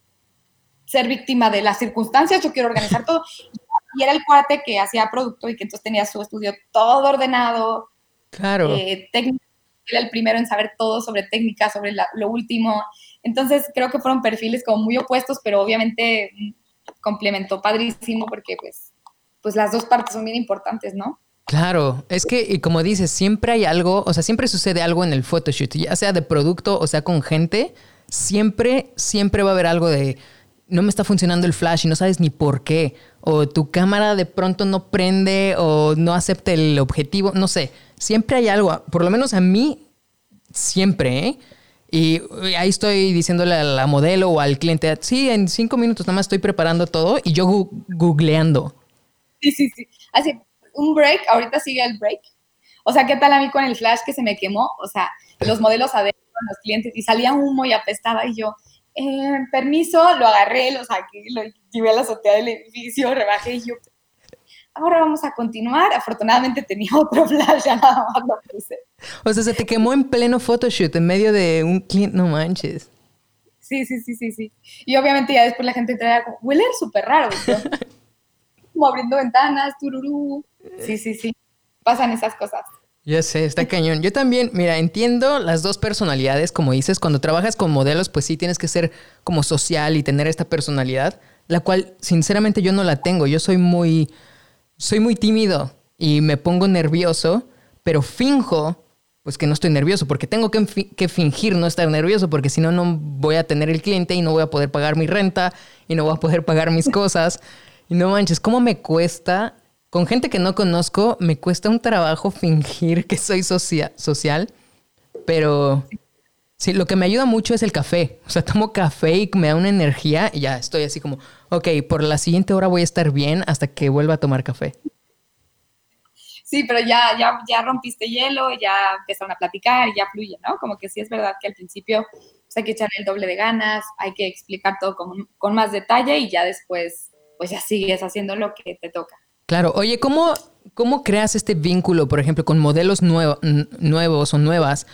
ser víctima de las circunstancias, yo quiero organizar todo. [LAUGHS] Y era el cuate que hacía producto y que entonces tenía su estudio todo ordenado. Claro. Eh, era el primero en saber todo sobre técnica, sobre lo último. Entonces creo que fueron perfiles como muy opuestos, pero obviamente mm, complementó padrísimo porque pues, pues las dos partes son bien importantes, ¿no? Claro, es que, y como dices, siempre hay algo, o sea, siempre sucede algo en el photoshoot, ya sea de producto o sea con gente, siempre, siempre va a haber algo de no me está funcionando el flash y no sabes ni por qué, o tu cámara de pronto no prende o no acepta el objetivo, no sé, siempre hay algo, por lo menos a mí, siempre, ¿eh? Y ahí estoy diciéndole a la modelo o al cliente, sí, en cinco minutos nada más estoy preparando todo y yo googleando. Sí, sí, sí. Así, un break, ahorita sigue el break. O sea, ¿qué tal a mí con el flash que se me quemó? O sea, los modelos adentro, los clientes, y salía humo y apestaba y yo, eh, permiso, lo agarré, lo saqué, lo llevé a la azotea del edificio, rebajé y yo, ahora vamos a continuar. Afortunadamente tenía otro flash, ya nada más lo puse. O sea, se te quemó en pleno photoshoot, en medio de un cliente, no manches. Sí, sí, sí, sí, sí. Y obviamente ya después la gente entraba como, huele súper raro. [LAUGHS] como abriendo ventanas, tururú. Sí, sí, sí. Pasan esas cosas. Ya sé, está cañón. Yo también, mira, entiendo las dos personalidades, como dices, cuando trabajas con modelos, pues sí tienes que ser como social y tener esta personalidad, la cual sinceramente yo no la tengo. Yo soy muy, soy muy tímido y me pongo nervioso, pero finjo pues que no estoy nervioso, porque tengo que, que, fingir no estar nervioso, porque si no, no voy a tener el cliente y no voy a poder pagar mi renta y no voy a poder pagar mis cosas. Y no manches, ¿cómo me cuesta? Con gente que no conozco, me cuesta un trabajo fingir que soy social, pero sí, lo que me ayuda mucho es el café. O sea, tomo café y me da una energía y ya estoy así como, ok, por la siguiente hora voy a estar bien hasta que vuelva a tomar café. Sí, pero ya, ya, ya rompiste hielo, ya empezaron a platicar y ya fluye, ¿no? Como que sí es verdad que al principio pues, hay que echar el doble de ganas, hay que explicar todo con, con más detalle y ya después, pues ya sigues haciendo lo que te toca. Claro, oye, ¿cómo, cómo creas este vínculo, por ejemplo, con modelos nuevos o nuevas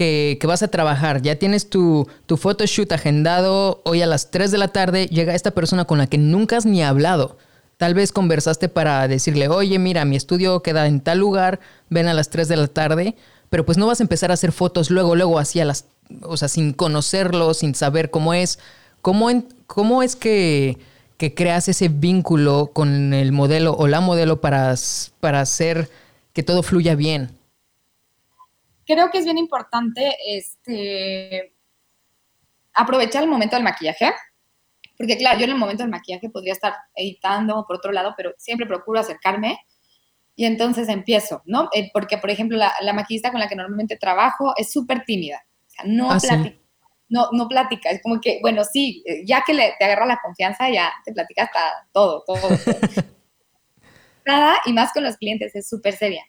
que, vas a trabajar? Ya tienes tu, tu photoshoot agendado hoy a las 3 de la tarde, llega esta persona con la que nunca has ni hablado Tal vez conversaste para decirle, oye, mira, mi estudio queda en tal lugar, ven a las 3 de la tarde, pero pues no vas a empezar a hacer fotos luego, luego, así a las, o sea, sin conocerlo, sin saber cómo es. ¿Cómo, cómo es que, que, creas ese vínculo con el modelo o la modelo para, para hacer que todo fluya bien? Creo que es bien importante este, aprovechar el momento del maquillaje porque claro, yo en el momento del maquillaje podría estar editando por otro lado, pero siempre procuro acercarme y entonces empiezo, ¿no? Eh, porque, por ejemplo, la, la, maquillista con la que normalmente trabajo es súper tímida, o sea, no ah, platica. No, no platica, es como que, bueno, sí, eh, ya que le, te agarra la confianza, ya te platica hasta todo, todo. [LAUGHS] Nada, y más con los clientes, es súper seria.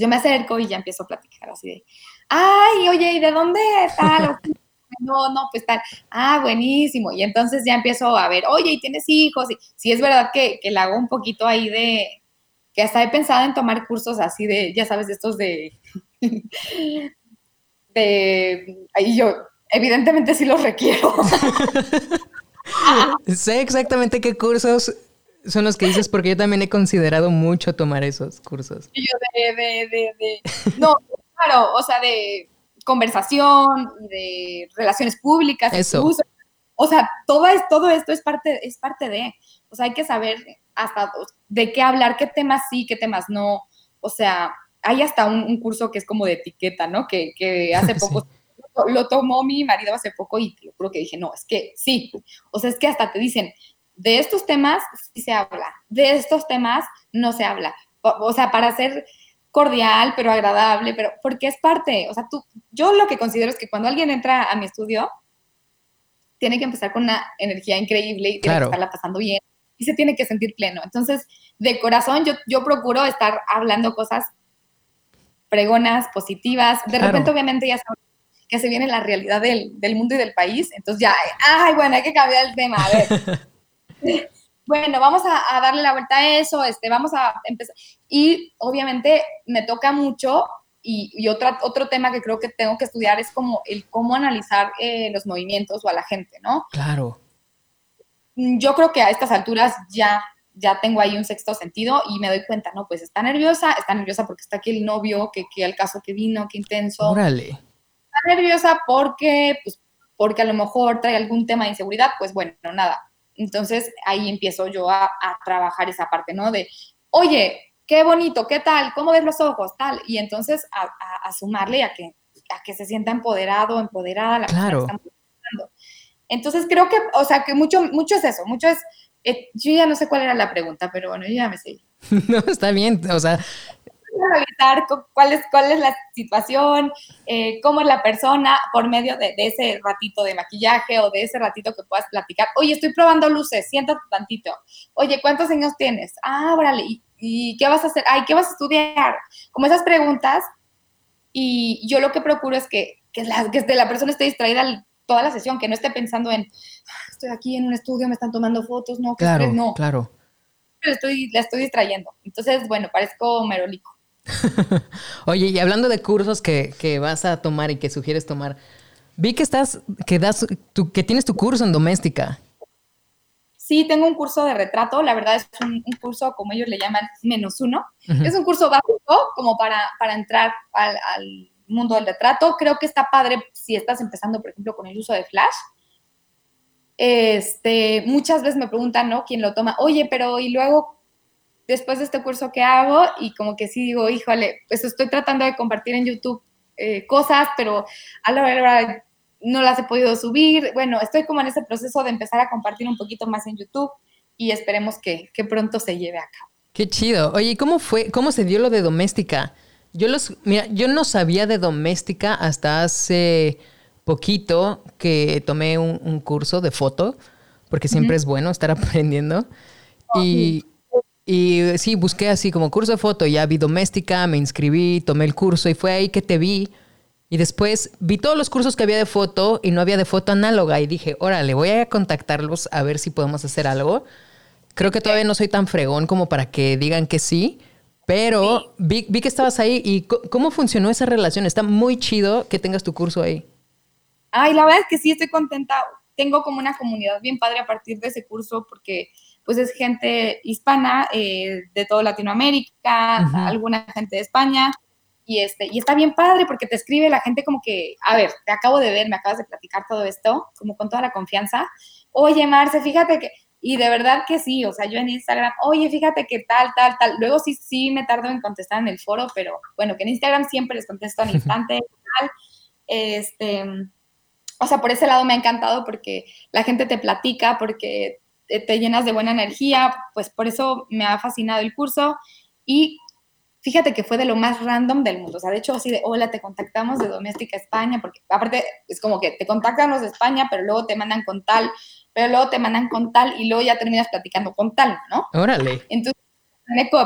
Yo me acerco y ya empiezo a platicar así de, ay, oye, ¿y de dónde está? no, no, pues tal, ah, buenísimo. Y entonces ya empiezo a ver, oye, ¿y tienes hijos? Y si es verdad que, que la hago un poquito ahí de, que hasta he pensado en tomar cursos así de, ya sabes, estos de, [LAUGHS] de, ahí yo, evidentemente sí los requiero. [LAUGHS] sé exactamente qué cursos son los que dices porque yo también he considerado mucho tomar esos cursos. Y yo de, de, de, de, no, claro, o sea, de conversación, de relaciones públicas, Eso. O sea, todo, es, todo esto es parte, es parte de, o sea, hay que saber hasta de qué hablar, qué temas sí, qué temas no. O sea, hay hasta un, curso que es como de etiqueta, ¿no? Que, que hace [LAUGHS] poco lo, tomó mi marido hace poco y lo juro que dije, no, es que sí. O sea, es que hasta te dicen, de estos temas sí se habla, de estos temas no se habla. O, o sea, para hacer cordial, pero agradable, pero porque es parte, o sea, tú, yo lo que considero es que cuando alguien entra a mi estudio, tiene que empezar con una energía increíble y tiene que estarla pasando bien y se tiene que sentir pleno. Entonces, de corazón, yo, yo procuro estar hablando cosas pregonas, positivas. De repente, obviamente, ya sabes que se viene la realidad del, del, mundo y del país. Entonces, ya, ay, bueno, hay que cambiar el tema. A ver. [LAUGHS] [LAUGHS] bueno, vamos a, darle la vuelta a eso, este, vamos a empezar. Y obviamente me toca mucho y, otro tema que creo que tengo que estudiar es como el cómo analizar eh, los movimientos o a la gente, ¿no? Claro. yo creo que a estas alturas ya ya tengo ahí un sexto sentido y me doy cuenta, no, pues está nerviosa, está nerviosa porque está aquí el novio, que, que el caso que vino, qué intenso. Órale. Está nerviosa porque, pues, porque a lo mejor trae algún tema de inseguridad, pues bueno, nada. Entonces ahí empiezo yo a, a trabajar esa parte, ¿no? De, oye, qué bonito, qué tal, cómo ves los ojos, tal. Y entonces a, a, sumarle a que, a que se sienta empoderado, empoderada la claro. Entonces creo que, o sea, que mucho, mucho es eso, mucho es, eh, yo ya no sé cuál era la pregunta, pero bueno, yo ya me sé. [LAUGHS] no, está bien, o sea... Revisar cuál es, cuál es la situación, eh, cómo es la persona por medio de, ese ratito de maquillaje o de ese ratito que puedas platicar. Oye, estoy probando luces, siéntate tantito. Oye, ¿cuántos años tienes? Ah, órale, ¿y, ¿y qué vas a hacer? Ay, ¿qué vas a estudiar? Como esas preguntas. Y yo lo que procuro es que, que, la, que la persona esté distraída toda la sesión, que no esté pensando en, ah, estoy aquí en un estudio, me están tomando fotos, no, claro, no. Claro, Pero estoy, la estoy distrayendo. Entonces, bueno, parezco merolico. [LAUGHS] Oye, y hablando de cursos que, que, vas a tomar y que sugieres tomar, vi que estás, que das, tu, que tienes tu curso en doméstica. Sí, tengo un curso de retrato, la verdad es un, un curso, como ellos le llaman, menos uno. Uh -huh. Es un curso básico como para, para entrar al, al mundo del retrato. Creo que está padre si estás empezando, por ejemplo, con el uso de flash. Este, muchas veces me preguntan, ¿no? ¿Quién lo toma? Oye, pero ¿y luego después de este curso qué hago? Y como que sí digo, híjole, pues estoy tratando de compartir en YouTube eh, cosas, pero a la hora no las he podido subir. Bueno, estoy como en ese proceso de empezar a compartir un poquito más en YouTube y esperemos que, que pronto se lleve a cabo. Qué chido. Oye, ¿cómo fue, cómo se dio lo de doméstica? Yo los, mira, yo no sabía de doméstica hasta hace poquito que tomé un, un curso de foto, porque siempre uh -huh. es bueno estar [LAUGHS] aprendiendo. Oh, y, y sí, busqué así como curso de foto, ya vi doméstica, me inscribí, tomé el curso y fue ahí que te vi. Y después vi todos los cursos que había de foto y no había de foto análoga y dije, órale, voy a contactarlos a ver si podemos hacer algo. Creo que todavía no soy tan fregón como para que digan que sí, pero sí. Vi, vi, que estabas ahí y ¿cómo funcionó esa relación? Está muy chido que tengas tu curso ahí. Ay, la verdad es que sí estoy contenta. Tengo como una comunidad bien padre a partir de ese curso porque pues es gente hispana eh, de toda Latinoamérica, uh -huh. alguna gente de España. Y, este, y está bien padre porque te escribe la gente como que, a ver, te acabo de ver, me acabas de platicar todo esto, como con toda la confianza. Oye, Marce, fíjate que, y de verdad que sí, o sea, yo en Instagram, oye, fíjate que tal, tal, tal. Luego sí, sí me tardo en contestar en el foro, pero bueno, que en Instagram siempre les contesto al [LAUGHS] instante. tal. Este, o sea, por ese lado me ha encantado porque la gente te platica, porque te llenas de buena energía, pues por eso me ha fascinado el curso. Y fíjate que fue de lo más random del mundo. O sea, de hecho, así de, hola, te contactamos de Doméstica España, porque aparte es como que te contactan los de España, pero luego te mandan con tal, pero luego te mandan con tal y luego ya terminas platicando con tal, ¿no? Órale. Entonces,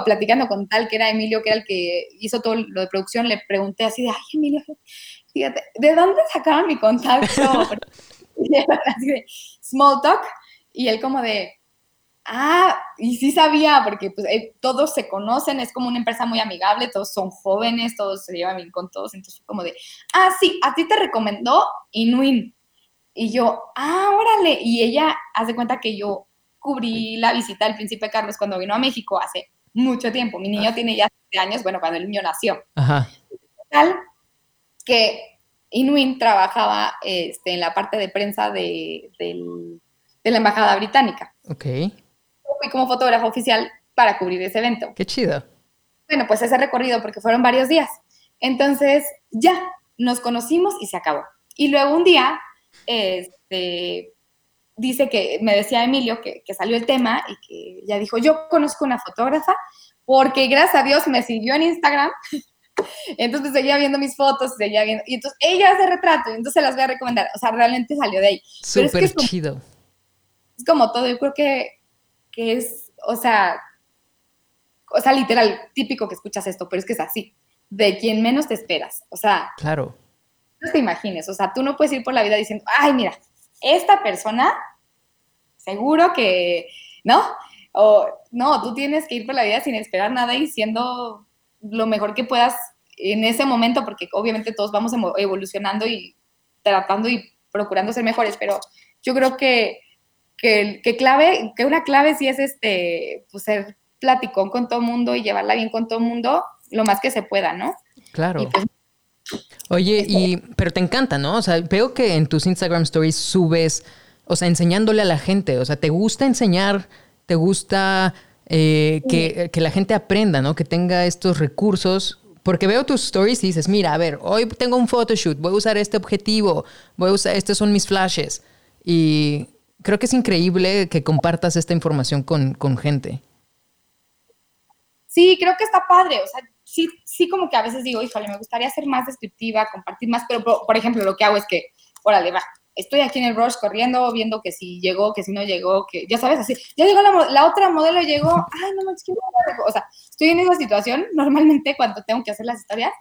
platicando con tal, que era Emilio, que era el que hizo todo lo de producción, le pregunté así de, ay, Emilio, fíjate, ¿de dónde sacaron mi contacto? [LAUGHS] así de, small talk, y él como de, ah, y sí sabía, porque pues eh, todos se conocen, es como una empresa muy amigable, todos son jóvenes, todos se llevan bien con todos, entonces como de, ah, sí, a ti te recomendó Inuin. Y yo, ah, órale, y ella hace cuenta que yo cubrí la visita del príncipe Carlos cuando vino a México hace mucho tiempo, mi niño ah. tiene ya siete años, bueno, cuando el niño nació. Ajá. Tal que Inuin trabajaba este, en la parte de prensa de, del de la Embajada Británica. Ok. Fui como fotógrafa oficial para cubrir ese evento. Qué chido. Bueno, pues ese recorrido, porque fueron varios días. Entonces, ya, nos conocimos y se acabó. Y luego un día, este, dice que, me decía Emilio que, que salió el tema y que ya dijo, yo conozco una fotógrafa porque gracias a Dios me siguió en Instagram [LAUGHS] entonces seguía viendo mis fotos, seguía viendo, y entonces ella hace retrato, y entonces se las voy a recomendar. O sea, realmente salió de ahí. Súper es que es como, chido. Es como todo, yo creo que, que es, o sea, o sea, literal, típico que escuchas esto, pero es que es así, de quien menos te esperas. O sea, claro. No te imagines, o sea, tú no puedes ir por la vida diciendo, ay, mira, esta persona, seguro que, ¿no? O no, tú tienes que ir por la vida sin esperar nada y siendo lo mejor que puedas en ese momento, porque obviamente todos vamos evolucionando y tratando y procurando ser mejores, pero yo creo que, que, que, clave, que una clave sí es este, pues ser platicón con todo mundo y llevarla bien con todo el mundo lo más que se pueda, ¿no? Claro. Pues, Oye, y, pero te encanta, ¿no? O sea, veo que en tus Instagram stories subes, o sea, enseñándole a la gente, o sea, te gusta enseñar, te gusta eh, que, que, la gente aprenda, ¿no? Que tenga estos recursos. Porque veo tus stories y dices, mira, a ver, hoy tengo un photoshoot, voy a usar este objetivo, voy a usar, estos son mis flashes. Y creo que es increíble que compartas esta información con, con gente. Sí, creo que está padre. O sea, sí, sí como que a veces digo, híjole, me gustaría ser más descriptiva, compartir más, pero por, ejemplo, lo que hago es que, órale, va, estoy aquí en el rush corriendo, viendo que si llegó, que si no llegó, que ya sabes, así, ya llegó la, la otra modelo, llegó, ay, no manches, o sea, estoy en esa situación normalmente cuando tengo que hacer las historias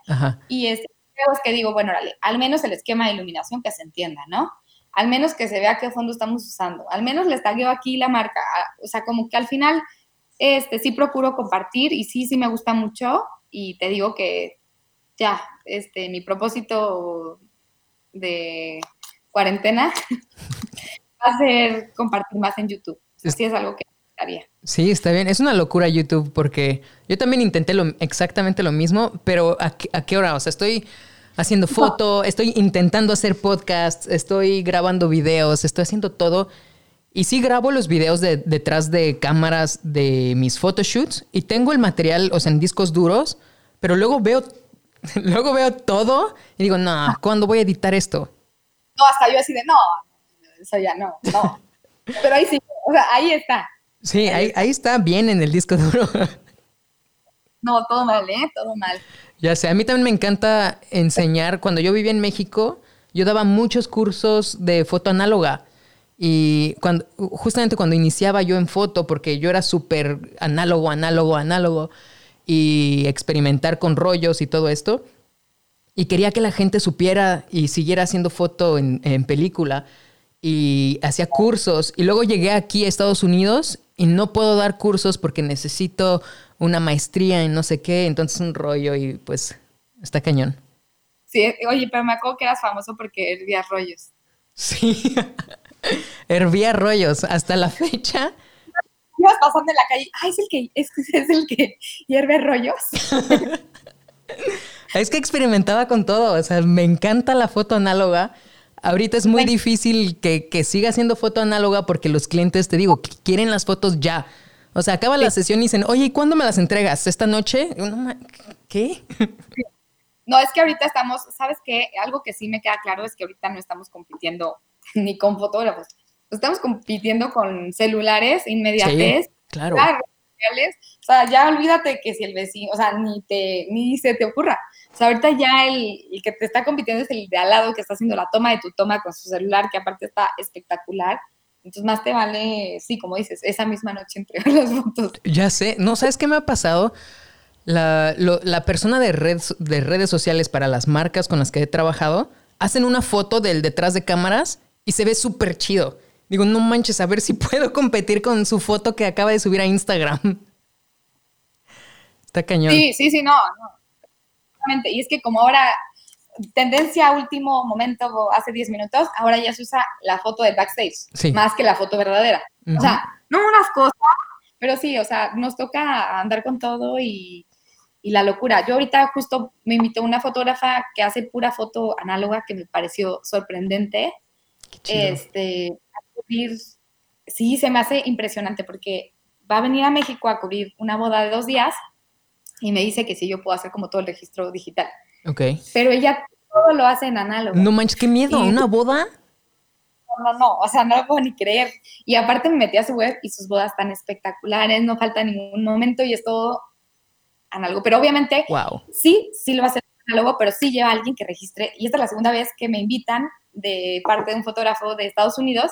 y es, es que digo, bueno, órale, al menos el esquema de iluminación que se entienda, ¿no? Al menos que se vea qué fondo estamos usando, al menos les tagueo aquí la marca, o sea, como que al final, este, sí procuro compartir y sí, sí me gusta mucho, y te digo que ya, este, mi propósito de cuarentena [LAUGHS] va a ser compartir más en YouTube. Así es algo que haría. Sí, está bien. Es una locura YouTube porque yo también intenté lo, exactamente lo mismo, pero ¿a, qué hora? O sea, estoy haciendo foto, estoy intentando hacer podcasts, estoy grabando videos, estoy haciendo todo. Y sí grabo los videos de, detrás de cámaras de mis photoshoots y tengo el material, o sea, en discos duros, pero luego veo, [LAUGHS] luego veo todo y digo, no, ¿cuándo voy a editar esto? No, hasta yo así de, no, eso ya no, no. Pero ahí sí, o sea, ahí está. Sí, ahí, ahí está bien en el disco duro. [LAUGHS] No, todo mal, ¿eh? Todo mal. Ya sé, a mí también me encanta enseñar. Cuando yo vivía en México, yo daba muchos cursos de foto análoga. Y cuando, justamente cuando iniciaba yo en foto, porque yo era súper análogo, análogo, análogo, y experimentar con rollos y todo esto, y quería que la gente supiera y siguiera haciendo foto en, película, y hacía cursos, y luego llegué aquí a Estados Unidos y no puedo dar cursos porque necesito una maestría en no sé qué, entonces un rollo y pues está cañón. Sí, oye, pero me acuerdo que eras famoso porque hervías rollos. Sí. [LAUGHS] Hervía rollos hasta la fecha. Ibas pasando en la calle, ay, es el que, es, el que hierve rollos. [LAUGHS] es que experimentaba con todo, o sea, me encanta la foto análoga. Ahorita es muy difícil que, siga siendo foto análoga porque los clientes, te digo, quieren las fotos ya. O sea, acaba la sesión y dicen, oye, ¿y cuándo me las entregas? ¿Esta noche? ¿Qué? [LAUGHS] No, es que ahorita estamos, ¿sabes qué? Algo que sí me queda claro es que ahorita no estamos compitiendo [LAUGHS] ni con fotógrafos. Estamos compitiendo con celulares, inmediates, claro. O sea, ya olvídate que si el vecino, o sea, ni te, ni se te ocurra. O sea, ahorita ya el, que te está compitiendo es el de al lado que está haciendo la toma de tu toma con su celular, que aparte está espectacular. Entonces, más te vale, sí, como dices, esa misma noche entregar [LAUGHS] las fotos. Ya sé, no, ¿sabes qué me ha pasado? La, la persona de, red, de redes sociales para las marcas con las que he trabajado hacen una foto del detrás de cámaras y se ve súper chido. Digo, no manches, a ver si [LAUGHS] puedo competir con su foto que acaba de subir a Instagram. Está cañón. Sí, sí, sí, no, no. Y es que como ahora, tendencia último momento, hace 10 minutos, ahora ya se usa la foto del backstage, más que la foto verdadera. O sea, no unas cosas, pero sí, o sea, nos toca andar con todo y, y la locura. Yo ahorita justo me invitó una fotógrafa que hace pura foto análoga que me pareció sorprendente. Este, a cubrir, sí, se me hace impresionante porque va a venir a México a cubrir una boda de dos días y me dice que sí, yo puedo hacer como todo el registro digital. Ok. Pero ella todo lo hace en análogo. No manches, qué miedo, ¿una boda? No, no, no, o sea, no lo puedo ni creer. Y aparte me metí a su web y sus bodas están espectaculares, no falta ningún momento y es todo análogo. Pero obviamente, wow. sí, sí lo va a hacer análogo, pero sí lleva a alguien que registre. Y esta es la segunda vez que me invitan de parte de un fotógrafo de Estados Unidos.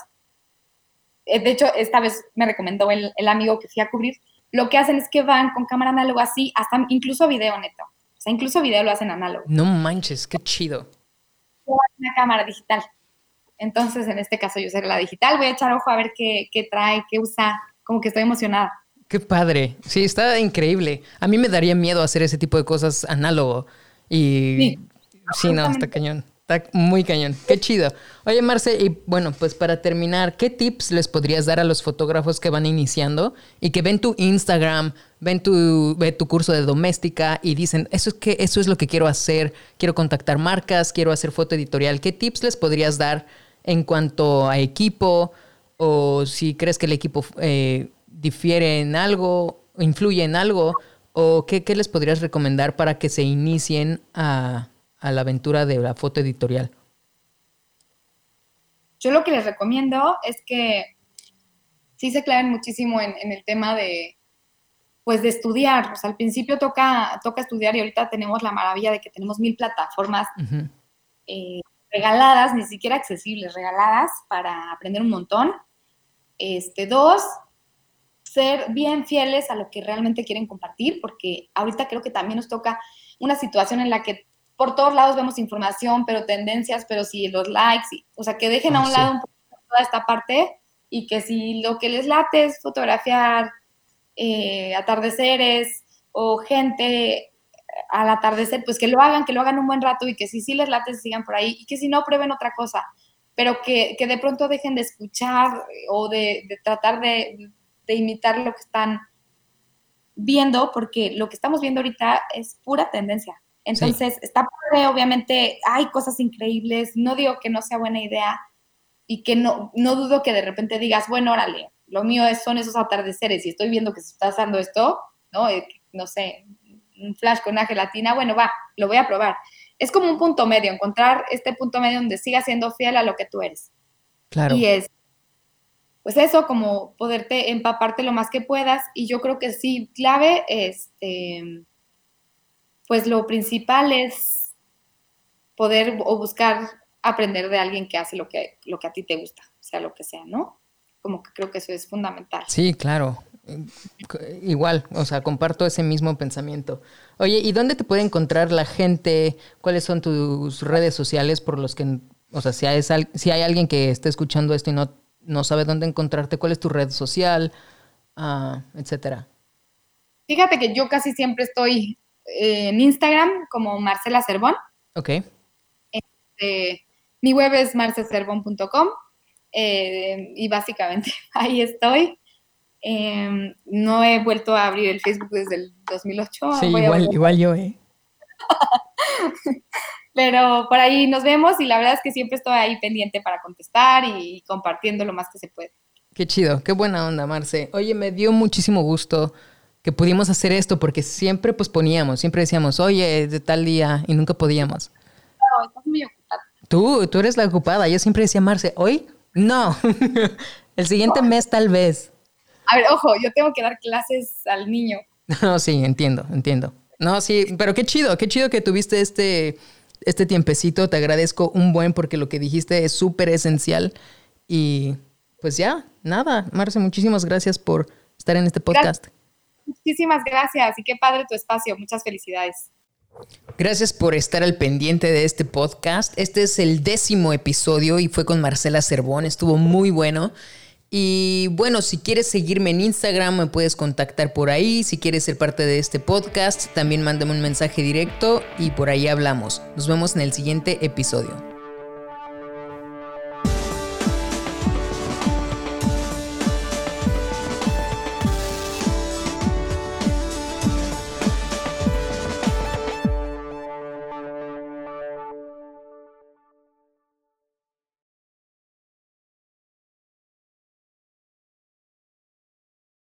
Eh, de hecho, esta vez me recomendó el, amigo que fui a cubrir. Lo que hacen es que van con cámara análoga así, hasta incluso video neto. O sea, incluso video lo hacen análogo. No manches, qué chido. Una cámara digital. Entonces, en este caso, yo seré la digital. Voy a echar ojo a ver qué, qué trae, qué usa. Como que estoy emocionada. Qué padre. Sí, está increíble. A mí me daría miedo hacer ese tipo de cosas análogo. Y sí, sí no, está cañón. Está muy cañón. Qué chido. Oye, Marce, y bueno, pues para terminar, ¿qué tips les podrías dar a los fotógrafos que van iniciando y que ven tu Instagram, ven tu, ven tu curso de doméstica y dicen, eso es, que, eso es lo que quiero hacer, quiero contactar marcas, quiero hacer foto editorial? ¿Qué tips les podrías dar en cuanto a equipo o si crees que el equipo eh, difiere en algo, influye en algo? ¿O qué, qué les podrías recomendar para que se inicien a a la aventura de la foto editorial? Yo lo que les recomiendo es que sí se claven muchísimo en, el tema de, pues, de estudiar. O sea, al principio toca, toca estudiar y ahorita tenemos la maravilla de que tenemos mil plataformas eh, regaladas, ni siquiera accesibles, regaladas para aprender un montón. Este, dos, ser bien fieles a lo que realmente quieren compartir, porque ahorita creo que también nos toca una situación en la que por todos lados vemos información, pero tendencias, pero si los likes, o sea, que dejen a ah, un lado un poco toda esta parte y que si lo que les late es fotografiar eh, atardeceres o gente al atardecer, pues que lo hagan, que lo hagan un buen rato y que si sí les late, sigan por ahí y que si no, prueben otra cosa, pero que, de pronto dejen de escuchar o de, tratar de, de imitar lo que están viendo, porque lo que estamos viendo ahorita es pura tendencia. Entonces, está padre, obviamente hay cosas increíbles, no digo que no sea buena idea y que no, no dudo que de repente digas, bueno, órale, lo mío es, son esos atardeceres y estoy viendo que se está haciendo esto, ¿no? Eh, no sé, un flash con una gelatina, bueno, va, lo voy a probar. Es como un punto medio, encontrar este punto medio donde siga siendo fiel a lo que tú eres. Claro. Y es, pues eso, como poderte empaparte lo más que puedas. Y yo creo que sí, clave, este, pues lo principal es poder o buscar aprender de alguien que hace lo que, lo que a ti te gusta, sea lo que sea, ¿no? Como que creo que eso es fundamental. Sí, claro. Igual, o sea, comparto ese mismo pensamiento. Oye, ¿y dónde te puede encontrar la gente? ¿Cuáles son tus redes sociales por los que, o sea, si hay, si hay alguien que esté escuchando esto y no, no sabe dónde encontrarte, cuál es tu red social, uh, etcétera? Fíjate que yo casi siempre estoy en Instagram como Marcela Cervón. Ok. Este, mi web es marcecervón.com eh, y básicamente [LAUGHS] ahí estoy. Em, no he vuelto a abrir el Facebook desde el 2008. Sí, igual, igual yo, ¿eh? [LAUGHS] Pero por ahí nos vemos y la verdad es que siempre estoy ahí pendiente para contestar y compartiendo lo más que se puede. Qué chido, qué buena onda, Marce. Oye, me dio muchísimo gusto que pudimos hacer esto porque siempre posponíamos, siempre decíamos, oye, de tal día y nunca podíamos. No, estás muy ocupada. Tú, tú eres la ocupada. Yo siempre decía, Marce, ¿hoy? No. [LAUGHS] El siguiente mes tal vez. A ver, ojo, yo tengo que dar clases al niño. [LAUGHS] No, sí, entiendo, entiendo. No, sí, pero qué chido, qué chido que tuviste este, este tiempecito. Te agradezco un buen porque lo que dijiste es súper esencial. Y pues ya, nada, Marce, muchísimas gracias por estar en este podcast. Muchísimas gracias y qué padre tu espacio. Muchas felicidades. Gracias por estar al pendiente de este podcast. Este es el décimo episodio y fue con Marcela Cervón. Estuvo muy bueno. Y bueno, si quieres seguirme en Instagram, me puedes contactar por ahí. Si quieres ser parte de este podcast, también mándame un mensaje directo y por ahí hablamos. Nos vemos en el siguiente episodio.